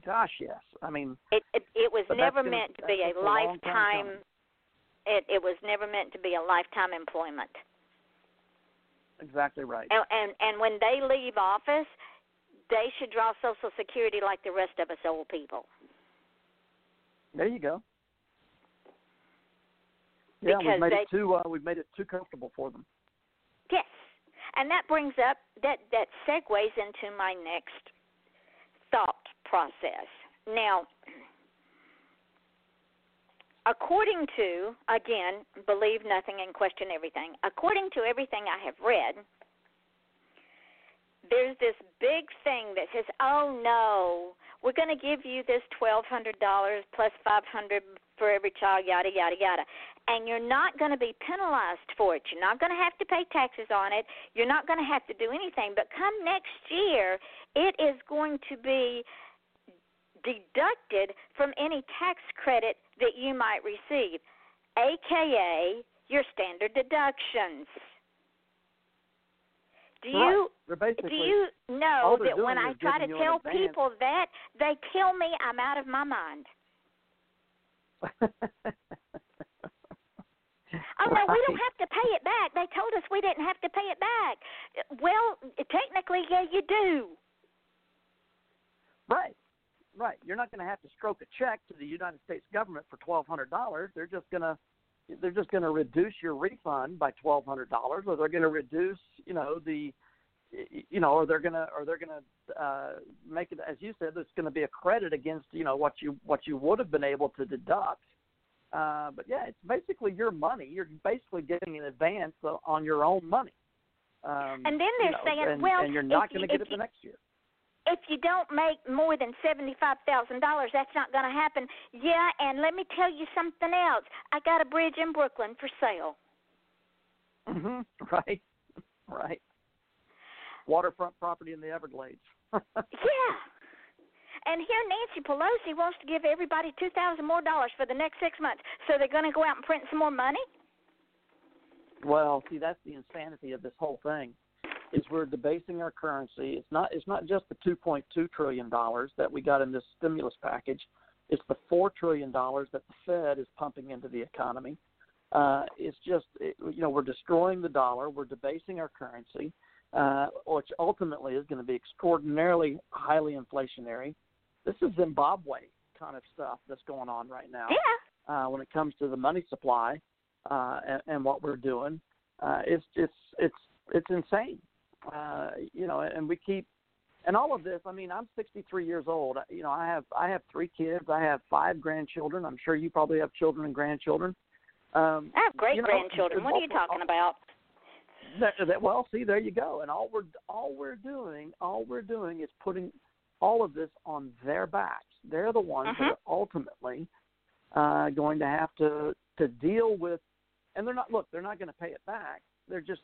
Gosh, yes. I mean, it it, it was never meant to be a lifetime. It it was never meant to be a lifetime employment. Exactly right. And, and and when they leave office, they should draw Social Security like the rest of us old people. There you go. Yeah, because we've made they, it too. Uh, we've made it too comfortable for them. Yes, and that brings up that that segues into my next thought process. Now, according to, again, believe nothing and question everything, according to everything I have read, there's this big thing that says, "Oh no, we're going to give you this twelve hundred dollars plus five hundred for every child, yada yada yada, and you're not going to be penalized for it. You're not going to have to pay taxes on it. You're not going to have to do anything. But come next year, it is going to be deducted from any tax credit that you might receive, aka your standard deductions. Do you. Do you know that when I try to giving you an tell people that, they tell me I'm out of my mind. Oh no, we don't have to pay it back. They told us we didn't have to pay it back. Well, technically, yeah, you do. Right, right. You're not going to have to stroke a check to the United States government for twelve hundred dollars. They're just going to they're just going to reduce your refund by twelve hundred dollars, or they're going to reduce, you know, the you know, or they're gonna or they're gonna uh, make it as you said. It's going to be a credit against you know what you what you would have been able to deduct. Uh, but yeah, it's basically your money. You're basically getting an advance on your own money. Um, And then they're know, saying, and, well, and you're not going to get it the next year. If you don't make more than seventy-five thousand dollars, that's not going to happen. Yeah, and let me tell you something else. I got a bridge in Brooklyn for sale. hmm Right, right. Waterfront property in the Everglades. Yeah. And here Nancy Pelosi wants to give everybody two thousand more dollars for the next six months. So they're going to go out and print some more money. well, see, that's the insanity of this whole thing. Is we're debasing our currency. It's not. It's not just the 2.2 trillion dollars that we got in this stimulus package. It's the four trillion dollars that the Fed is pumping into the economy. Uh, it's just, it, you know, we're destroying the dollar. We're debasing our currency, uh, which ultimately is going to be extraordinarily highly inflationary. This is Zimbabwe kind of stuff that's going on right now. Yeah. uh, when it comes to the money supply uh, and, and what we're doing. Uh, it's it's it's it's insane, uh, you know. And we keep and all of this. I mean, I'm 63 years old. You know, I have I have three kids. I have five grandchildren. I'm sure you probably have children and grandchildren. Um, I have great you know, grandchildren. What are you talking about? that, that, well, see, there you go. And all we're all we're doing, all we're doing is putting all of this on their backs. They're the ones Mhm. that are ultimately uh, going to have to to deal with. And they're not. Look, they're not going to pay it back. They're just,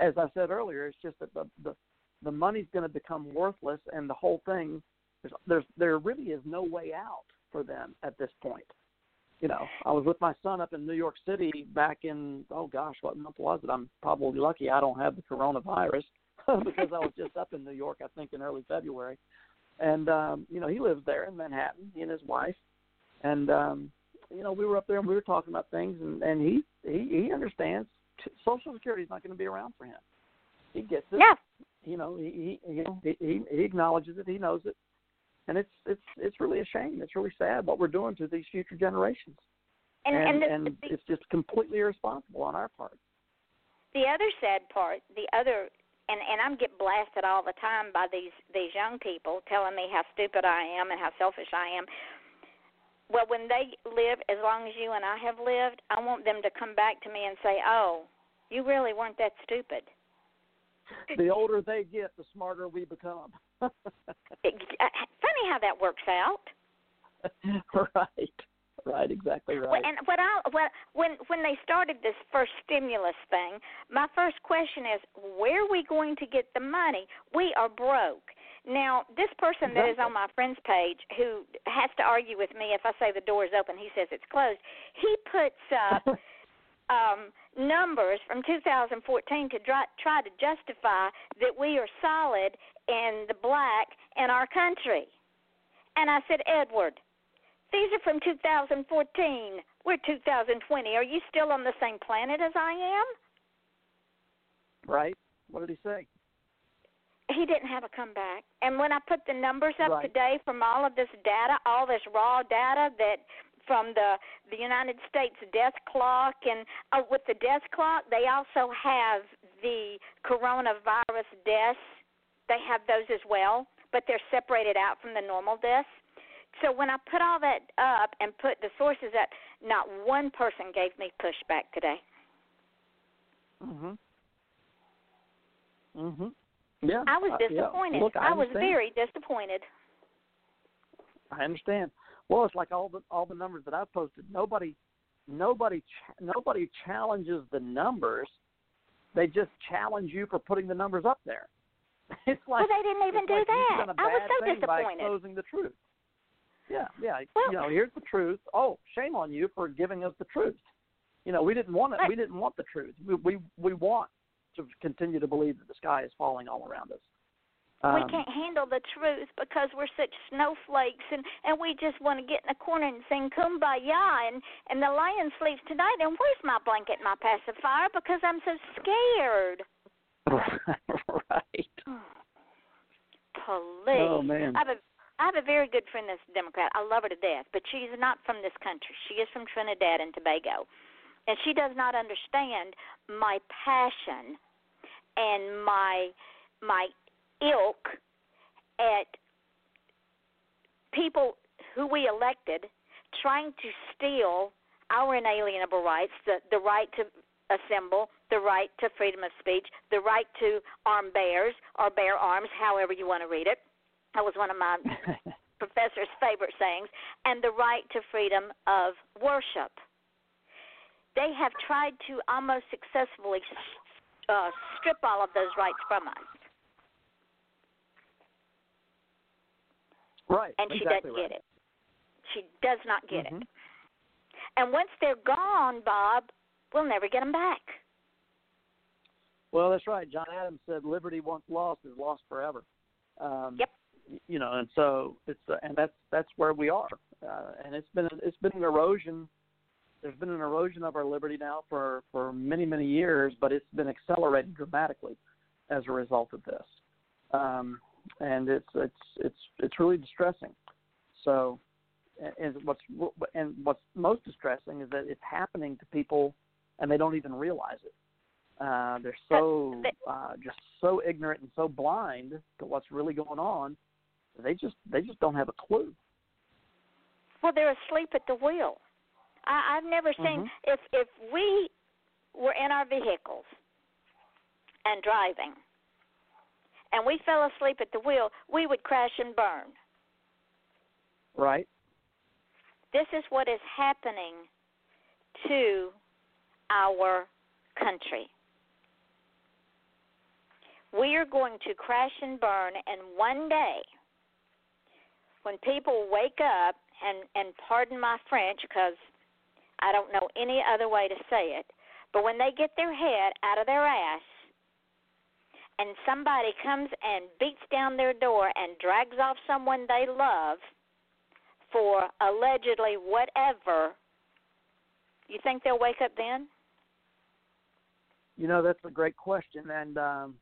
as I said earlier, it's just that the the, the money's going to become worthless, and the whole thing. There's, there's there really is no way out for them at this point you know, I was with my son up in New York City back in oh gosh, what month was it? I'm probably lucky I don't have the coronavirus because I was just up in New York, I think in early February. And um, you know, he lives there in Manhattan, he and his wife. And um, you know, we were up there and we were talking about things and, and he he he understands Social Security is not going to be around for him. He gets it. Yeah. You know, he he you know, he, he he acknowledges it, he knows it and it's it's it's really a shame. It's really sad what we're doing to these future generations, And and, and, the, and the, it's just completely irresponsible on our part. the other sad part, the other and and I'm get blasted all the time by these these young people telling me how stupid I am and how selfish I am. Well, when they live as long as you and I have lived, I want them to come back to me and say, "Oh, you really weren't that stupid." The older they get, the smarter we become. It, uh, funny how that works out. right, right, exactly right. Well, and what I what when when they started this first stimulus thing, my first question is, where are we going to get the money? We are broke. Now, this person that is on my friend's page who has to argue with me if I say the door is open, he says it's closed. He puts up um, numbers from 2014 to try, try to justify that we are solid in the black in our country. And I said, Edward, these are from 2014. We're 2020. Are you still on the same planet as I am? right? What did he say? He didn't have a comeback. And when I put the numbers up Right. today from all of this data, all this raw data that from the the United States death clock and uh, with the death clock, they also have the coronavirus deaths. They have those as well, but they're separated out from the normal deaths. So when I put all that up and put the sources up, not one person gave me pushback today. Mhm. Mhm. Yeah. I was uh, yeah. disappointed. Look, I, I was very disappointed. I understand. Well, it's like all the all the numbers that I've posted. Nobody, nobody, ch- nobody challenges the numbers. They just challenge you for putting the numbers up there. It's like well, they didn't even do like that. I was so thing by disappointed. exposing the truth. Yeah, yeah. Well- you know, here's the truth. Oh, shame on you for giving us the truth. You know, we didn't want it. We didn't want the truth. We we we want to continue to believe that the sky is falling all around us. we Um, can't handle the truth because we're such snowflakes and and we just want to get in a corner and sing kumbaya and and the lion sleeps tonight and where's my blanket and my pacifier because i'm so scared right. police Oh man. i have a i have a very good friend that's a democrat i love her to death but she's not from this country she is from trinidad and tobago and she does not understand my passion and my my ilk at people who we elected trying to steal our inalienable rights, the, the right to assemble, the right to freedom of speech, the right to arm bears or bear arms, however you want to read it. That was one of my professor's favorite sayings, and the right to freedom of worship. They have tried to almost successfully uh, strip all of those rights from us. right. and she exactly doesn't right. get it. She does not get Mhm. it. And once they're gone, Bob, we'll never get them back. Well, that's right. John Adams said, "Liberty once lost is lost forever." Um, Yep. You know, and so it's uh, and that's that's where we are, uh, and it's been it's been an erosion. There's been an erosion of our liberty now for for many many years, but it's been accelerated dramatically as a result of this, um, and it's it's it's it's really distressing. So, and- what's and what's most distressing is that it's happening to people, and they don't even realize it. Uh, they're so uh, just so ignorant and so blind to what's really going on. They just they just don't have a clue. Well, they're asleep at the wheel. I, I've never seen Mhm. if if we were in our vehicles and driving, and we fell asleep at the wheel, we would crash and burn. Right? This is what is happening to our country. We are going to crash and burn, and one day, when people wake up, and, and pardon my French because I don't know any other way to say it, but when they get their head out of their ass, and somebody comes and beats down their door and drags off someone they love for allegedly whatever, you think they'll wake up then? You know that's a great question, and um,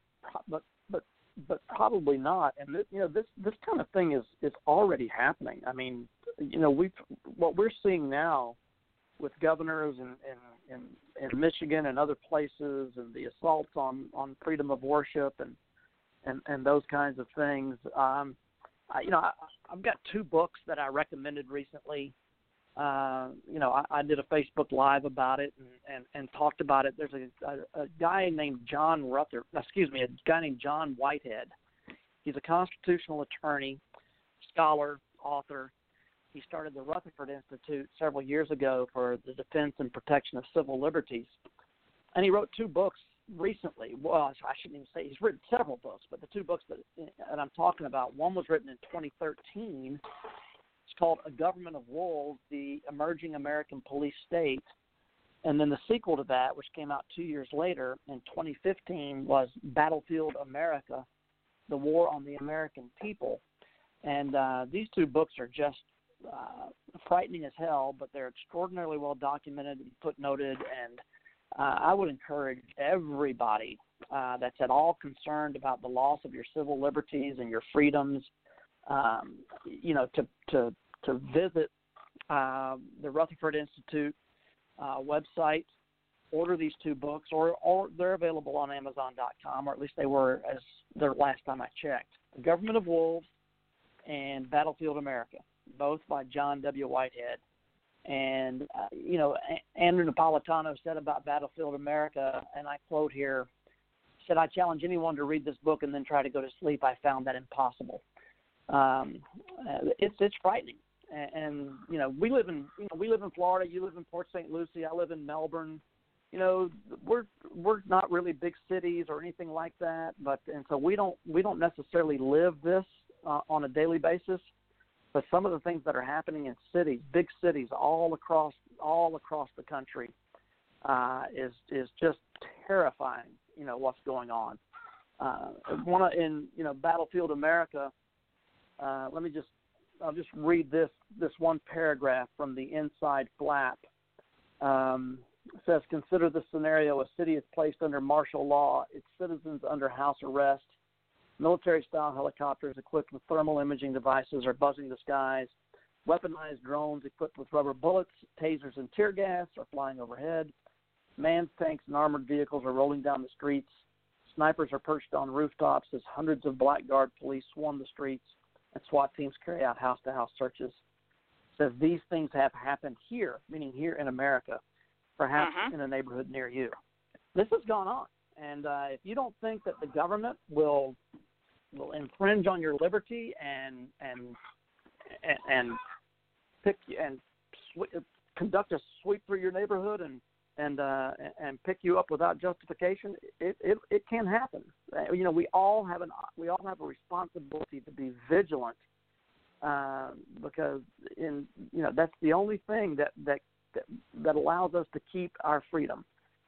but but but probably not. And th- you know this this kind of thing is is already happening. I mean, you know we what we're seeing now with governors in in, in in Michigan and other places, and the assaults on on freedom of worship and and and those kinds of things. Um, I, you know, I, I've got two books that I recommended recently. Uh, you know, I, I did a Facebook Live about it and, and, and talked about it. There's a, a, a guy named John Ruther, excuse me, a guy named John Whitehead. He's a constitutional attorney, scholar, author. He started the Rutherford Institute several years ago for the defense and protection of civil liberties. And he wrote two books recently. Well, I shouldn't even say he's written several books, but the two books that, that I'm talking about, one was written in 2013 it's called A Government of Wolves, The Emerging American Police State. And then the sequel to that, which came out two years later in 2015, was Battlefield America, The War on the American People. And uh, these two books are just uh, frightening as hell, but they're extraordinarily well documented and footnoted. And uh, I would encourage everybody uh, that's at all concerned about the loss of your civil liberties and your freedoms um, you know, to to to visit uh, the Rutherford Institute uh, website, order these two books, or or they're available on Amazon.com, or at least they were as the last time I checked. The Government of Wolves and Battlefield America, both by John W. Whitehead. And uh, you know, Andrew Napolitano said about Battlefield America, and I quote here, said, "I challenge anyone to read this book and then try to go to sleep. I found that impossible." um, uh, it's it's frightening. And, and you know, we live in you know we live in Florida. You live in Port St. Lucie. I live in Melbourne. You know, we're we're not really big cities or anything like that. But and so we don't we don't necessarily live this uh, on a daily basis. But some of the things that are happening in cities, big cities, all across all across the country, uh, is is just terrifying. you know what's going on. Uh, one in you know Battlefield America. Uh, let me just I'll just read this this one paragraph from the inside flap. Um, says, consider the scenario: a city is placed under martial law, its citizens under house arrest. Military-style helicopters equipped with thermal imaging devices are buzzing the skies. Weaponized drones equipped with rubber bullets, tasers, and tear gas are flying overhead. Manned tanks and armored vehicles are rolling down the streets. Snipers are perched on rooftops as hundreds of blackguard police swarm the streets and SWAT teams carry out house to house searches. Says these things have happened here, meaning here in America, perhaps Mhm. in a neighborhood near you. This has gone on, and uh, if you don't think that the government will will infringe on your liberty and and and, pick and sw- conduct a sweep through your neighborhood and and uh, and pick you up without justification, it, it it can happen. Uh, You know, we all have an we all have a responsibility to be vigilant uh, because in you know that's the only thing that that, that allows us to keep our freedom.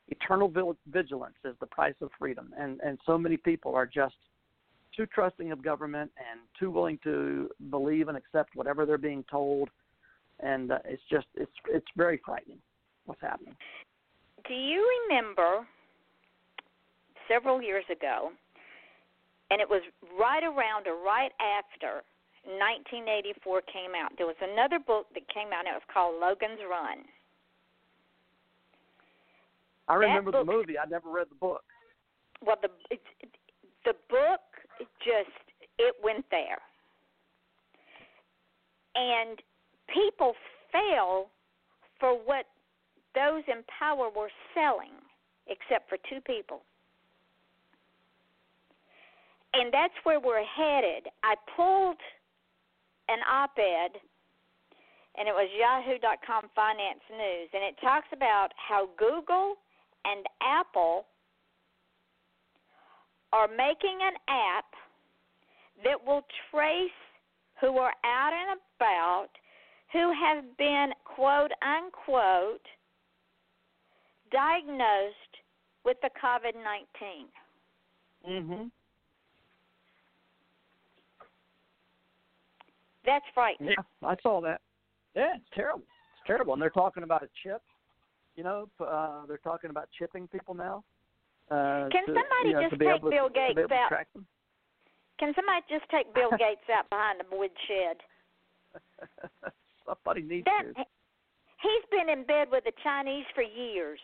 Eternal vigilance is the price of freedom, and and so many people are just too trusting of government and too willing to believe and accept whatever they're being told, and uh, it's just it's it's very frightening what's happening. Do you remember several years ago, and it was right around or right after 1984 came out, there was another book that came out, and it was called Logan's Run. I remember the movie. I never read the book. Well, the it, the book just it went there, and people fell for what those in power were selling, except for two people. And that's where we're headed. I pulled an op ed, and it was yahoo.com finance news, and it talks about how Google and Apple are making an app that will trace who are out and about who have been, quote unquote, diagnosed with the COVID 19. Mm-hmm. That's frightening. Yeah, I saw that. Yeah, it's terrible. It's terrible. And they're talking about a chip. You know, uh, they're talking about chipping people now. Uh, Can to, somebody you know, just take able Bill Gates out? Can somebody just take Bill Gates out behind the woodshed? Somebody needs That to. he's been in bed with the Chinese for years,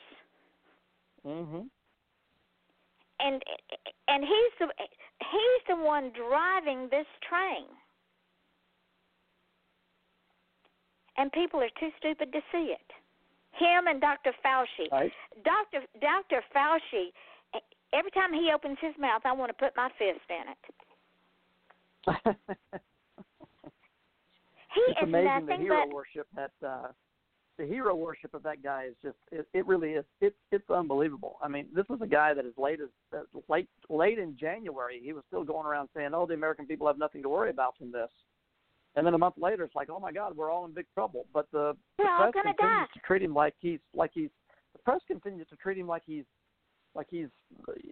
Mm-hmm. and and he's the he's the one driving this train. And people are too stupid to see it. Him and Dr. Fauci. Right. Dr. Dr. Fauci. Every time he opens his mouth, I want to put my fist in it. He it's is amazing the hero but worship that uh the hero worship of that guy is just it, it really is it's it's unbelievable. I mean, this is a guy that as late as uh, late late in January he was still going around saying, "Oh, the American people have nothing to worry about from this." And then a month later, it's like, "Oh my God, we're all in big trouble." But the, the We're all press continues die. to treat him like he's like he's the press continues to treat him like he's like he's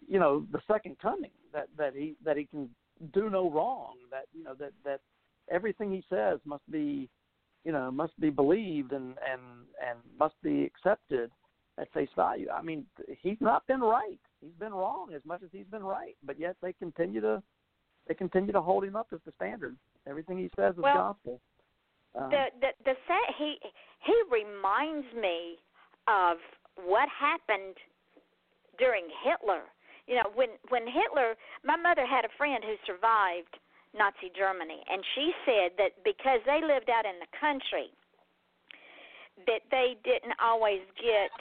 you know the second coming that that he that he can do no wrong that you know that that everything he says must be you know must be believed and and and must be accepted at face value. I mean he's not been right. He's been wrong as much as he's been right but yet they continue to they continue to hold him up as the standard. Everything he says is Well, gospel. Um, the the the sa- he he reminds me of what happened during Hitler. You know, when when Hitler, my mother had a friend who survived Nazi Germany, and she said that because they lived out in the country, that they didn't always get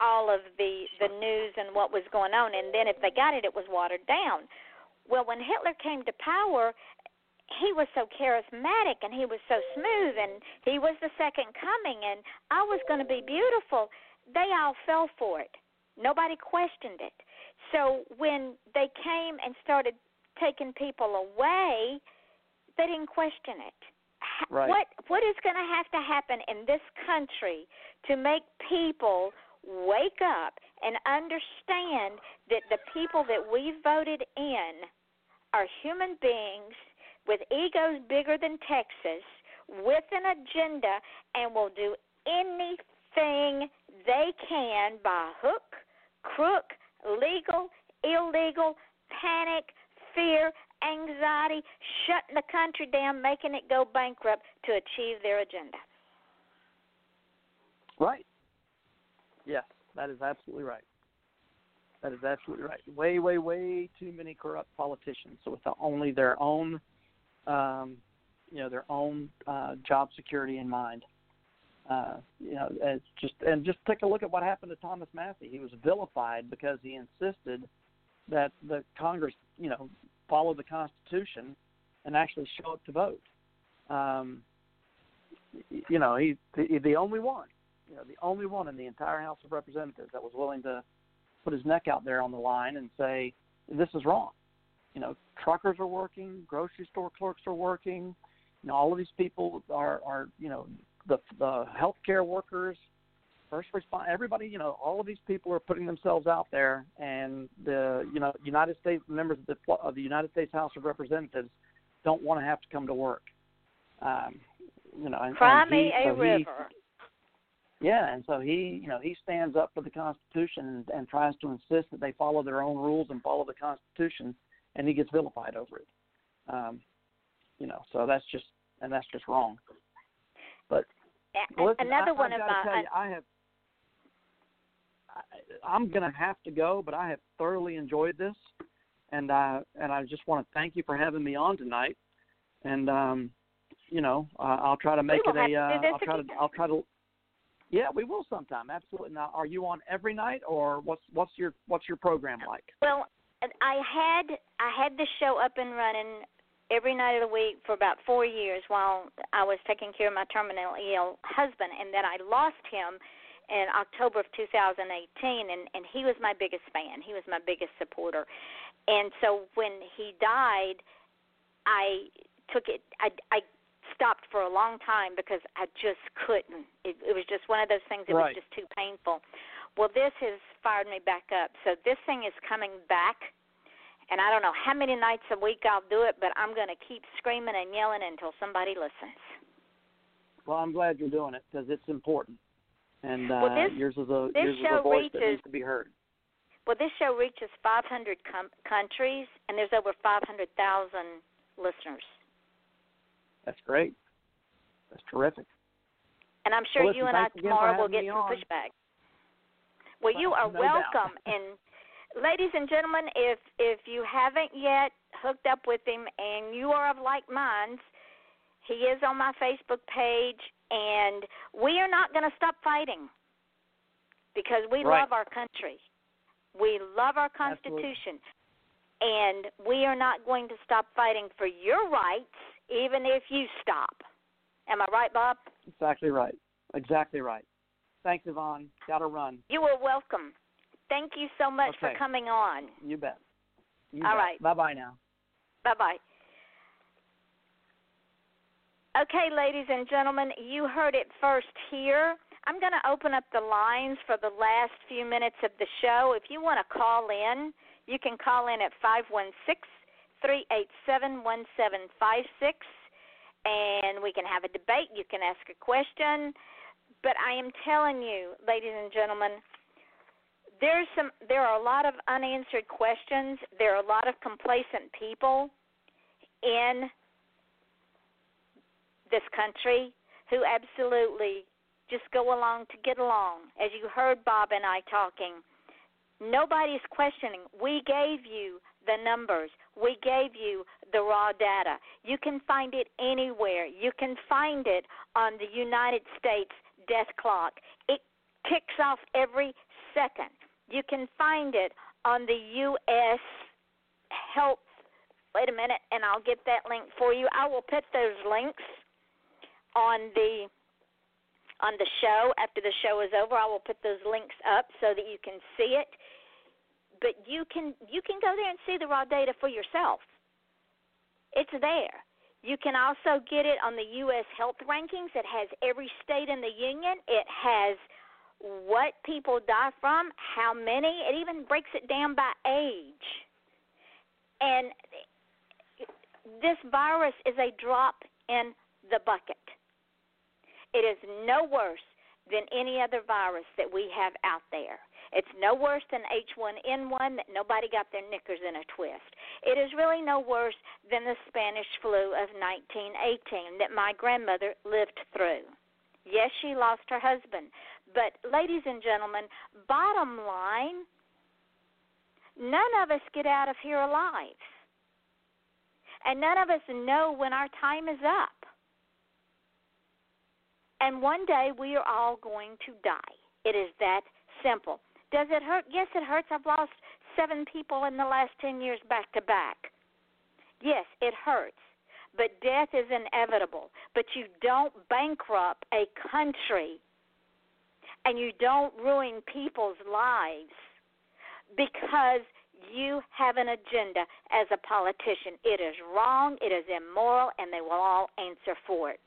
all of the the news and what was going on, and then if they got it, it was watered down. Well, when Hitler came to power, he was so charismatic and he was so smooth and he was the second coming and I was going to be beautiful. They all fell for it. Nobody questioned it. So when they came and started taking people away, they didn't question it. Right. What what is going to have to happen in this country to make people wake up and understand that the people that we voted in are human beings with egos bigger than Texas, with an agenda, and will do anything they can by hook, crook, legal, illegal, panic, fear, anxiety, shutting the country down, making it go bankrupt to achieve their agenda. Right. Yes, that is absolutely right. That is absolutely right. Way, way, way too many corrupt politicians with only their own, um, you know, their own uh, job security in mind. Uh, you know, it's just and just take a look at what happened to Thomas Massie. He was vilified because he insisted that the Congress, you know, follow the Constitution and actually show up to vote. Um, you know, he's the, the only one, you know, the only one in the entire House of Representatives that was willing to put his neck out there on the line and say this is wrong. You know, truckers are working, grocery store clerks are working. You know, all of these people are are you know the the healthcare workers, first respond. Everybody, you know, all of these people are putting themselves out there, and the you know United States members of the of the United States House of Representatives don't want to have to come to work. Um, you know, and, Cry and me he, a so river. He, yeah, and so he, you know, he stands up for the Constitution and, and tries to insist that they follow their own rules and follow the Constitution, and he gets vilified over it. Um, you know, so that's just and that's just wrong. But listen, Another I, one I've of my tell you, I have. I, I'm going to have to go, but I have thoroughly enjoyed this, and I and I just want to thank you for having me on tonight. And um, you know, uh, I'll try to make it a. Uh, I'll try to. I'll try to. Yeah, we will sometime. Absolutely. Now, are you on every night, or what's what's your what's your program like? Well, I had I had the show up and running every night of the week for about four years while I was taking care of my terminally ill husband, and then I lost him in October of 2018, and and he was my biggest fan. He was my biggest supporter, and so when he died, I took it. I I stopped for a long time because I just couldn't. It, it was just one of those things. It Right. was just too painful. Well, this has fired me back up. So this thing is coming back, and I don't know how many nights a week I'll do it, but I'm going to keep screaming and yelling until somebody listens. Well, I'm glad you're doing it because it's important, and uh, Well, this- yours is a this yours is a voice that needs to be heard. Well, this show reaches 500 com- countries, and there's over 500,000 listeners. That's great. That's terrific. And I'm sure Well, you and I thanks again for tomorrow will get some on. pushback. Well, you are No doubt. welcome. and ladies and gentlemen, if if you haven't yet hooked up with him and you are of like minds, he is on my Facebook page, and we are not going to stop fighting because we Right. love our country. We love our Absolutely. Constitution. And we are not going to stop fighting for your rights, even if you stop. Am I right, Bob? Exactly right. Exactly right. Thanks, Yvonne. Got to run. You are welcome. Thank you so much for coming on. You bet. You All bet. right. Bye bye now. Bye bye. Okay, ladies and gentlemen, you heard it first here. I'm going to open up the lines for the last few minutes of the show. If you want to call in, you can call in at 516 387 1756 and we can have a debate. You can ask a question. But I am telling you, ladies and gentlemen, there's some there are a lot of unanswered questions. There are a lot of complacent people in this country who absolutely just go along to get along. As you heard Bob and I talking, nobody's questioning. We gave you the numbers. We gave you the raw data. You can find it anywhere. You can find it on the United States death clock. It ticks off every second. You can find it on the U.S. Health. Wait a minute, and I'll get that link for you. I will put those links on the on the show after the show is over. I will put those links up so that you can see it. But you can you can go there and see the raw data for yourself. It's there. You can also get it on the U.S. health rankings. It has every state in the union. It has what people die from, how many. It even breaks it down by age. And this virus is a drop in the bucket. It is no worse than any other virus that we have out there. It's no worse than H1N1 that nobody got their knickers in a twist. It is really no worse than the Spanish flu of 1918 that my grandmother lived through. Yes, she lost her husband. But, ladies and gentlemen, bottom line, none of us get out of here alive. And none of us know when our time is up. And one day we are all going to die. It is that simple. Does it hurt? Yes, it hurts. I've lost seven people in the last 10 years back to back. Yes, it hurts. But death is inevitable. But you don't bankrupt a country and you don't ruin people's lives because you have an agenda as a politician. It is wrong, it is immoral, and they will all answer for it.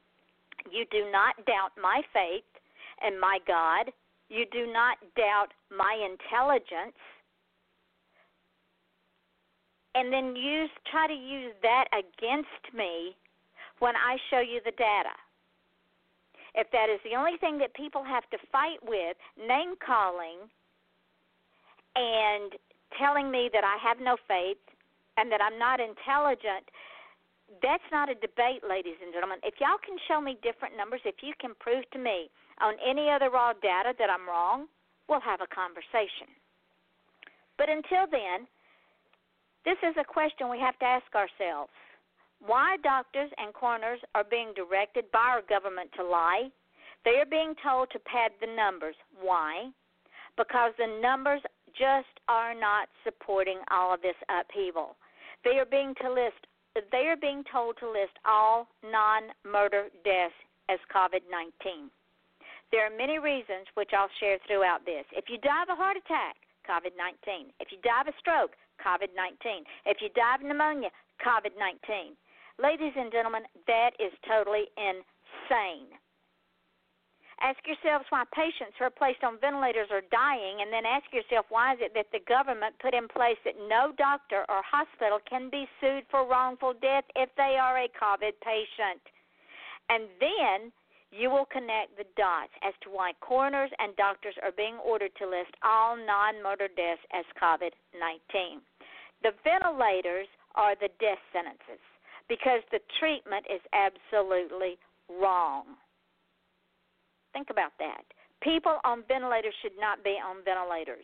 You do not doubt my faith and my God. You do not doubt my intelligence. And then use try to use that against me when I show you the data. If that is the only thing that people have to fight with, name calling and telling me that I have no faith and that I'm not intelligent, that's not a debate, ladies and gentlemen. If y'all can show me different numbers, if you can prove to me on any other raw data that I'm wrong, we'll have a conversation. But until then, this is a question we have to ask ourselves. Why doctors and coroners are being directed by our government to lie? They are being told to pad the numbers. Why? Because the numbers just are not supporting all of this upheaval. They are being to list they are being told to list all non-murder deaths as COVID-19. There are many reasons which I'll share throughout this. If you die of a heart attack, COVID-19. If you die of a stroke, COVID-19. If you die of pneumonia, COVID-19. Ladies and gentlemen, that is totally insane. Ask yourselves why patients who are placed on ventilators are dying, and then ask yourself why is it that the government put in place that no doctor or hospital can be sued for wrongful death if they are a COVID patient. And then you will connect the dots as to why coroners and doctors are being ordered to list all non murder deaths as COVID 19. The ventilators are the death sentences because the treatment is absolutely wrong. Think about that. People on ventilators should not be on ventilators.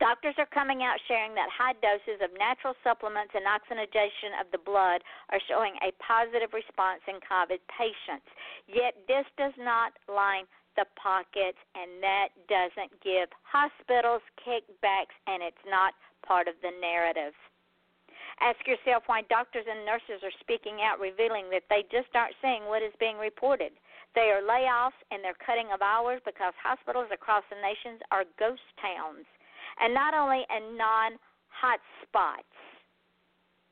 Doctors are coming out sharing that high doses of natural supplements and oxygenation of the blood are showing a positive response in COVID patients. Yet this does not line the pockets and that doesn't give hospitals kickbacks and it's not part of the narrative. Ask yourself why doctors and nurses are speaking out, revealing that they just aren't seeing what is being reported. They are layoffs and they're cutting of hours because hospitals across the nations are ghost towns, and not only in non hot spots.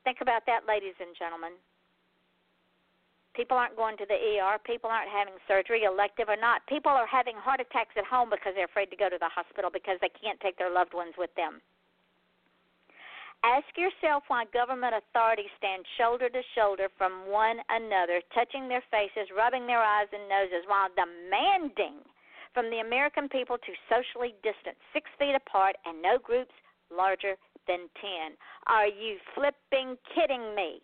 Think about that, ladies and gentlemen. People aren't going to the ER. People aren't having surgery, elective or not. People are having heart attacks at home because they're afraid to go to the hospital because they can't take their loved ones with them. Ask yourself why government authorities stand shoulder to shoulder from one another, touching their faces, rubbing their eyes and noses, while demanding from the American people to socially distance six feet apart and no groups larger than 10. Are you flipping kidding me?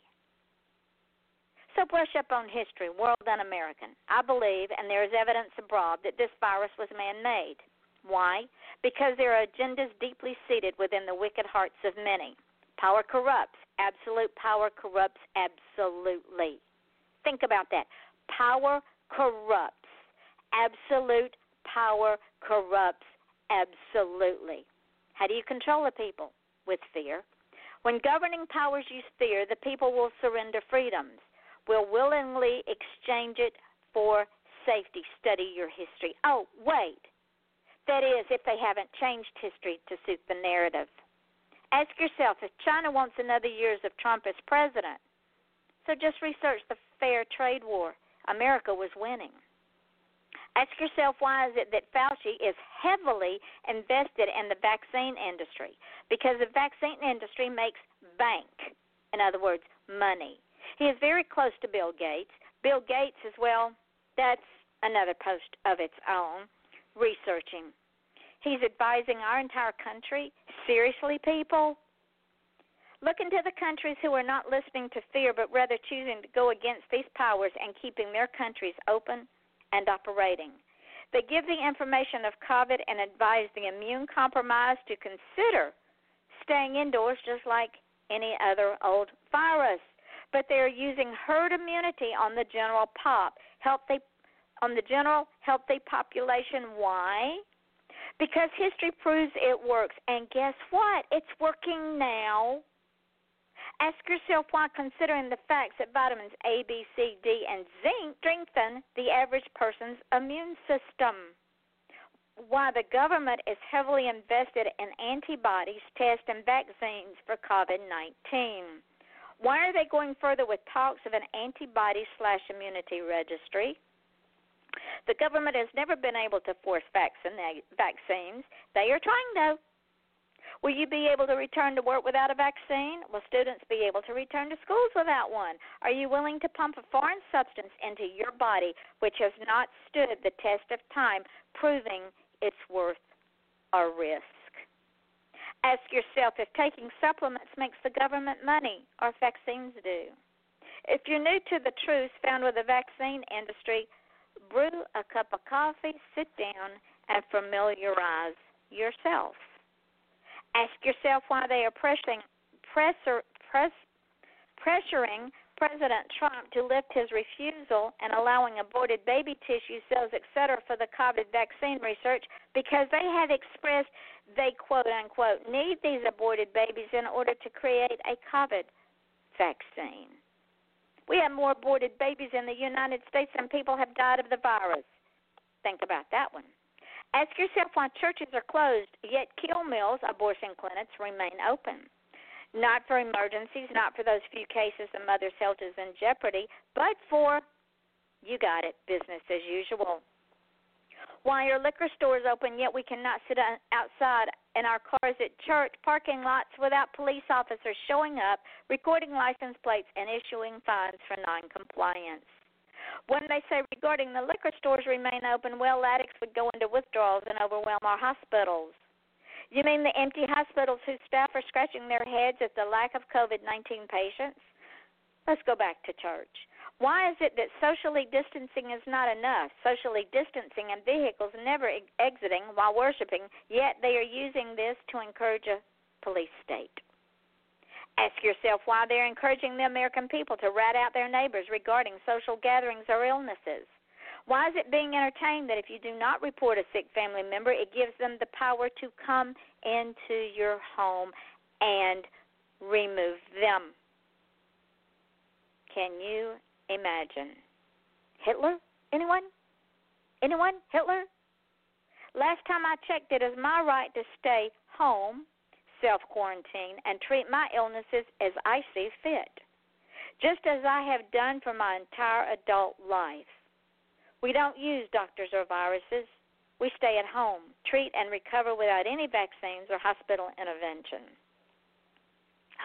So, brush up on history, world un American. I believe, and there is evidence abroad, that this virus was man made. Why? Because there are agendas deeply seated within the wicked hearts of many. Power corrupts. Absolute power corrupts absolutely. Think about that. Power corrupts. Absolute power corrupts absolutely. How do you control the people? With fear. When governing powers use fear, the people will surrender freedoms, will willingly exchange it for safety. Study your history. Oh, wait. That is, if they haven't changed history to suit the narrative. Ask yourself if China wants another years of Trump as president. So just research the fair trade war. America was winning. Ask yourself why is it that Fauci is heavily invested in the vaccine industry? Because the vaccine industry makes bank. In other words, money. He is very close to Bill Gates. Bill Gates, as well, that's another post of its own, researching. He's advising our entire country. Seriously, people? Look into the countries who are not listening to fear, but rather choosing to go against these powers and keeping their countries open and operating. They give the information of COVID and advise the immune compromised to consider staying indoors just like any other old virus. But they are using herd immunity on the general pop, healthy on the general healthy population. Why? Because history proves it works. And guess what? It's working now. Ask yourself why, considering the facts that vitamins A, B, C, D, and zinc strengthen the average person's immune system. Why the government is heavily invested in antibodies, tests, and vaccines for COVID 19. Why are they going further with talks of an antibody slash immunity registry? The government has never been able to force vaccines. They are trying, though. Will you be able to return to work without a vaccine? Will students be able to return to schools without one? Are you willing to pump a foreign substance into your body which has not stood the test of time, proving its worth a risk? Ask yourself if taking supplements makes the government money or vaccines do. If you're new to the truths found with the vaccine industry, brew a cup of coffee, sit down, and familiarize yourself. Ask yourself why they are pressuring, pressure, press, pressuring President Trump to lift his refusal and allowing aborted baby tissue cells, etc., for the COVID vaccine research because they have expressed they quote unquote need these aborted babies in order to create a COVID vaccine. We have more aborted babies in the United States than people have died of the virus. Think about that one. Ask yourself why churches are closed, yet kill mills, abortion clinics remain open. Not for emergencies, not for those few cases the mother's health is in jeopardy, but for, you got it, business as usual. Why are liquor stores open, yet we cannot sit outside in our cars at church parking lots without police officers showing up, recording license plates, and issuing fines for noncompliance? When they say regarding the liquor stores remain open, well, addicts would go into withdrawals and overwhelm our hospitals. You mean the empty hospitals whose staff are scratching their heads at the lack of COVID 19 patients? Let's go back to church. Why is it that socially distancing is not enough? Socially distancing and vehicles never exiting while worshiping, yet they are using this to encourage a police state. Ask yourself why they're encouraging the American people to rat out their neighbors regarding social gatherings or illnesses. Why is it being entertained that if you do not report a sick family member, it gives them the power to come into your home and remove them? Can you imagine? Hitler? Anyone? Anyone? Hitler? Last time I checked, it is my right to stay home self quarantine and treat my illnesses as I see fit, just as I have done for my entire adult life. We don't use doctors or viruses. We stay at home, treat and recover without any vaccines or hospital intervention.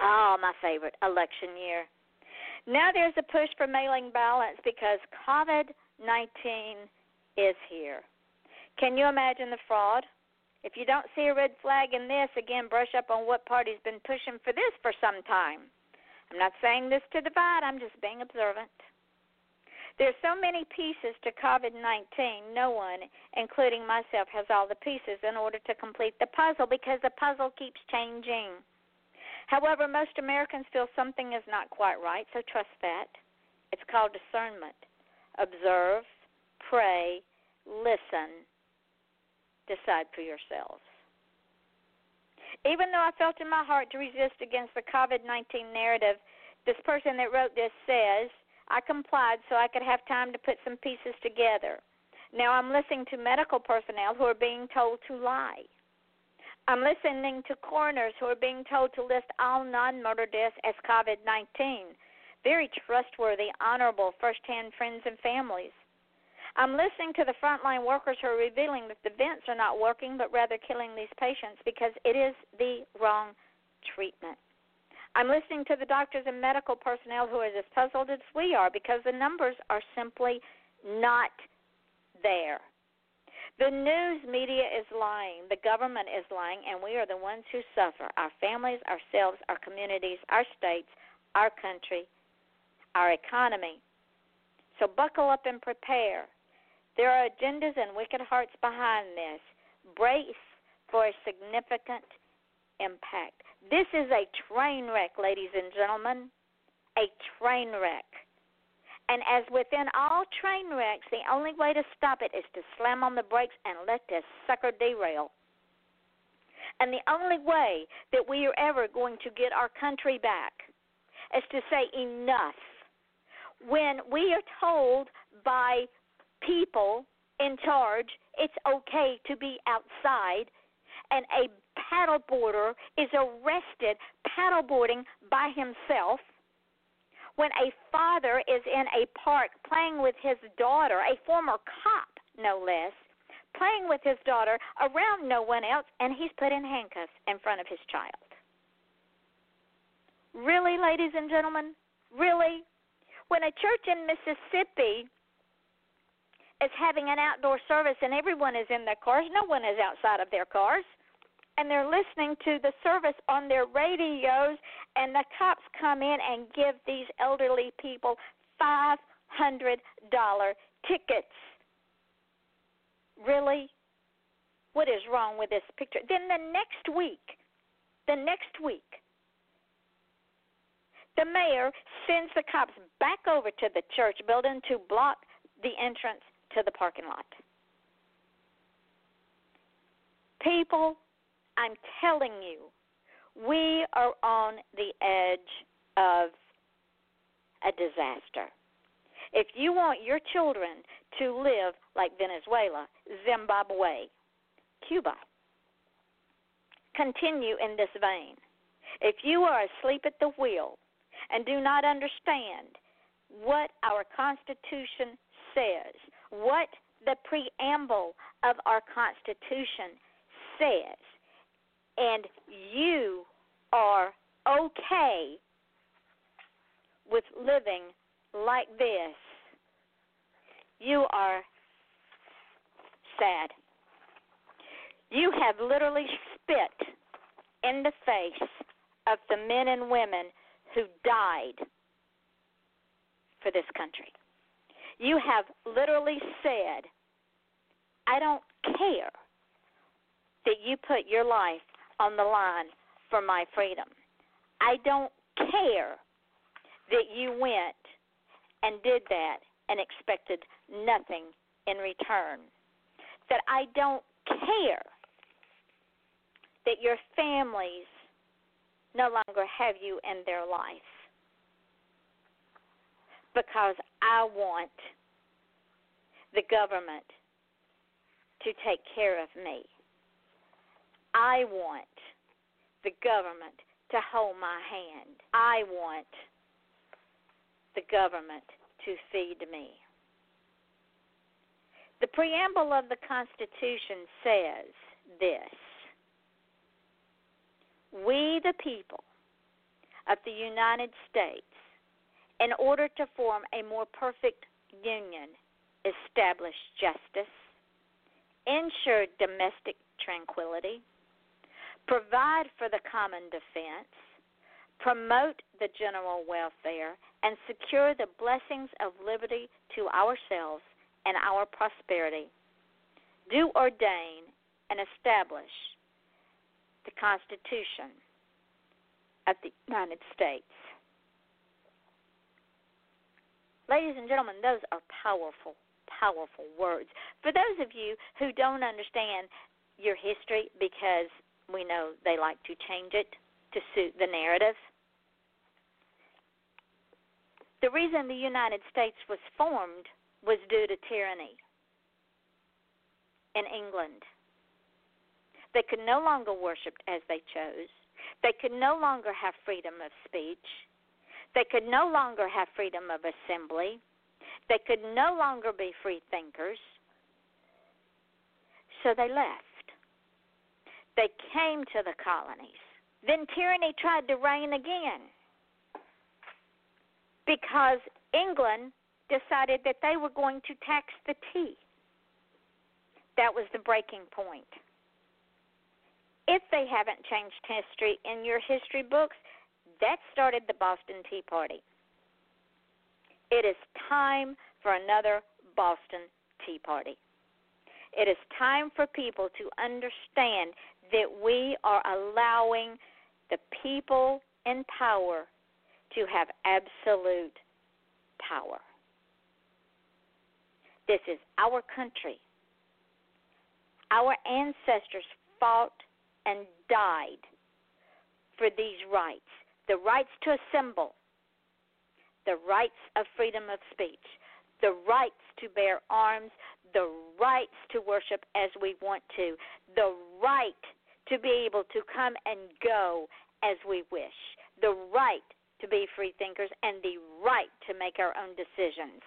Oh, my favorite, election year. Now there's a push for mailing ballots because COVID 19 is here. Can you imagine the fraud? If you don't see a red flag in this, again, brush up on what party's been pushing for this for some time. I'm not saying this to divide, I'm just being observant. There's so many pieces to COVID 19, no one, including myself, has all the pieces in order to complete the puzzle because the puzzle keeps changing. However, most Americans feel something is not quite right, so trust that. It's called discernment. Observe, pray, listen, decide for yourselves. Even though I felt in my heart to resist against the COVID 19 narrative, this person that wrote this says, I complied so I could have time to put some pieces together. Now I'm listening to medical personnel who are being told to lie. I'm listening to coroners who are being told to list all non murder deaths as COVID 19. Very trustworthy, honorable, first hand friends and families. I'm listening to the frontline workers who are revealing that the vents are not working, but rather killing these patients because it is the wrong treatment. I'm listening to the doctors and medical personnel who are as puzzled as we are because the numbers are simply not there. The news media is lying, the government is lying, and we are the ones who suffer our families, ourselves, our communities, our states, our country, our economy. So buckle up and prepare. There are agendas and wicked hearts behind this. Brace for a significant impact. This is a train wreck, ladies and gentlemen. A train wreck. And as within all train wrecks, the only way to stop it is to slam on the brakes and let this sucker derail. And the only way that we are ever going to get our country back is to say enough. When we are told by people in charge it's okay to be outside, and a paddleboarder is arrested paddleboarding by himself, when a father is in a park playing with his daughter, a former cop no less, playing with his daughter around no one else, and he's put in handcuffs in front of his child. Really, ladies and gentlemen? Really? When a church in Mississippi is having an outdoor service and everyone is in their cars, no one is outside of their cars and they're listening to the service on their radios, and the cops come in and give these elderly people $500 tickets. Really? What is wrong with this picture? Then the next week, the next week, the mayor sends the cops back over to the church building to block the entrance to the parking lot. People I'm telling you, we are on the edge of a disaster. If you want your children to live like Venezuela, Zimbabwe, Cuba, continue in this vein. If you are asleep at the wheel and do not understand what our Constitution says, what the preamble of our Constitution says, and you are okay with living like this, you are sad. You have literally spit in the face of the men and women who died for this country. You have literally said, I don't care that you put your life on the line for my freedom. I don't care that you went and did that and expected nothing in return. That I don't care that your families no longer have you in their life. Because I want the government to take care of me. I want the government to hold my hand. I want the government to feed me. The preamble of the Constitution says this We, the people of the United States, in order to form a more perfect union, establish justice, ensure domestic tranquility, provide for the common defense, promote the general welfare, and secure the blessings of liberty to ourselves and our prosperity. Do ordain and establish the Constitution of the United States. Ladies and gentlemen, those are powerful, powerful words. For those of you who don't understand your history because we know they like to change it to suit the narrative. The reason the United States was formed was due to tyranny in England. They could no longer worship as they chose. They could no longer have freedom of speech. They could no longer have freedom of assembly. They could no longer be free thinkers, so they left. They came to the colonies. Then tyranny tried to reign again because England decided that they were going to tax the tea. That was the breaking point. If they haven't changed history in your history books, that started the Boston Tea Party. It is time for another Boston Tea Party. It is time for people to understand that we are allowing the people in power to have absolute power. This is our country. Our ancestors fought and died for these rights the rights to assemble, the rights of freedom of speech, the rights to bear arms, the rights to worship as we want to, the right to be able to come and go as we wish, the right to be free thinkers, and the right to make our own decisions.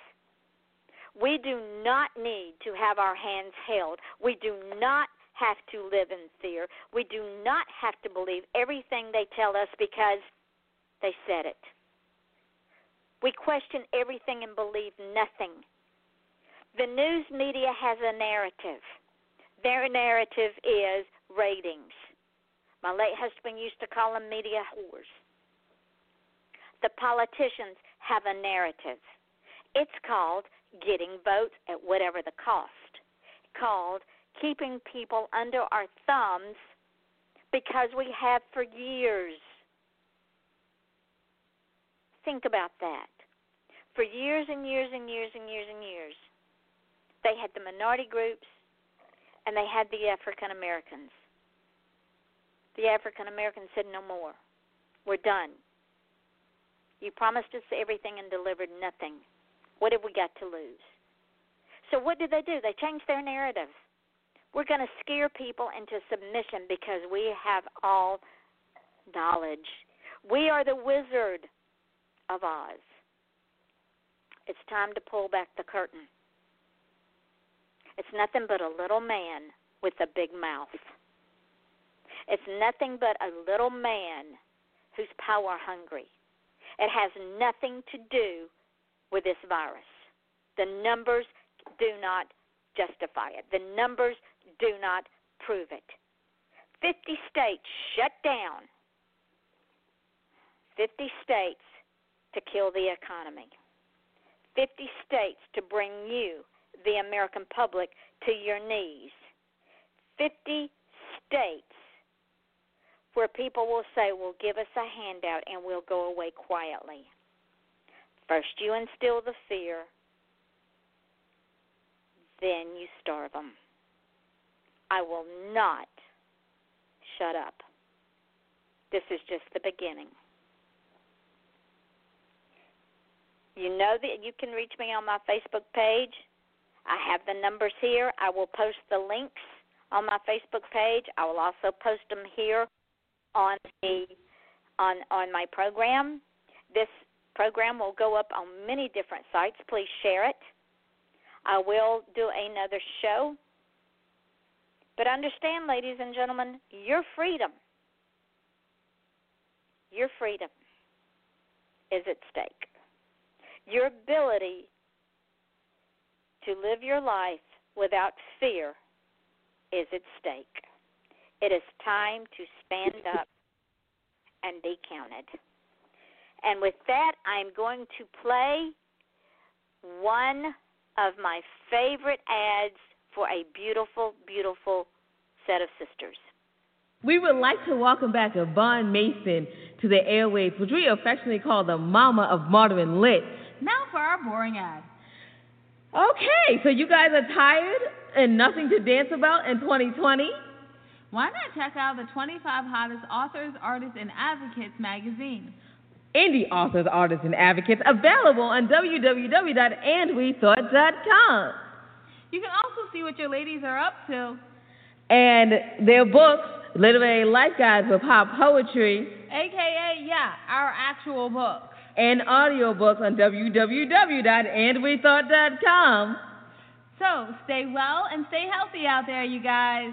We do not need to have our hands held. We do not have to live in fear. We do not have to believe everything they tell us because they said it. We question everything and believe nothing. The news media has a narrative. Their narrative is ratings. My late husband used to call them media whores. The politicians have a narrative. It's called getting votes at whatever the cost, called keeping people under our thumbs because we have for years. Think about that. For years and years and years and years and years, they had the minority groups and they had the African Americans. The African Americans said, No more. We're done. You promised us everything and delivered nothing. What have we got to lose? So, what did they do? They changed their narrative. We're going to scare people into submission because we have all knowledge. We are the wizard of Oz. It's time to pull back the curtain. It's nothing but a little man with a big mouth. It's nothing but a little man who's power hungry. It has nothing to do with this virus. The numbers do not justify it, the numbers do not prove it. 50 states shut down. 50 states to kill the economy. 50 states to bring you, the American public, to your knees. 50 states where people will say, Well, give us a handout and we'll go away quietly. First, you instill the fear, then you starve them. I will not shut up. This is just the beginning. You know that you can reach me on my Facebook page. I have the numbers here. I will post the links on my Facebook page. I will also post them here on the on on my program. This program will go up on many different sites. Please share it. I will do another show. But understand, ladies and gentlemen, your freedom, your freedom is at stake. Your ability to live your life without fear is at stake. It is time to stand up and be counted. And with that, I'm going to play one of my favorite ads for a beautiful, beautiful set of sisters. We would like to welcome back Yvonne Mason to the airwaves, which we affectionately call the Mama of Modern Lit. Now for our boring ad. Okay, so you guys are tired and nothing to dance about in 2020? Why not check out the 25 hottest authors, artists, and advocates magazine? Indie authors, artists, and advocates available on www.andwethought.com. You can also see what your ladies are up to. And their books, literary life guides with pop poetry. AKA, yeah, our actual books. and audiobooks on www.andwethought.com. So stay well and stay healthy out there, you guys.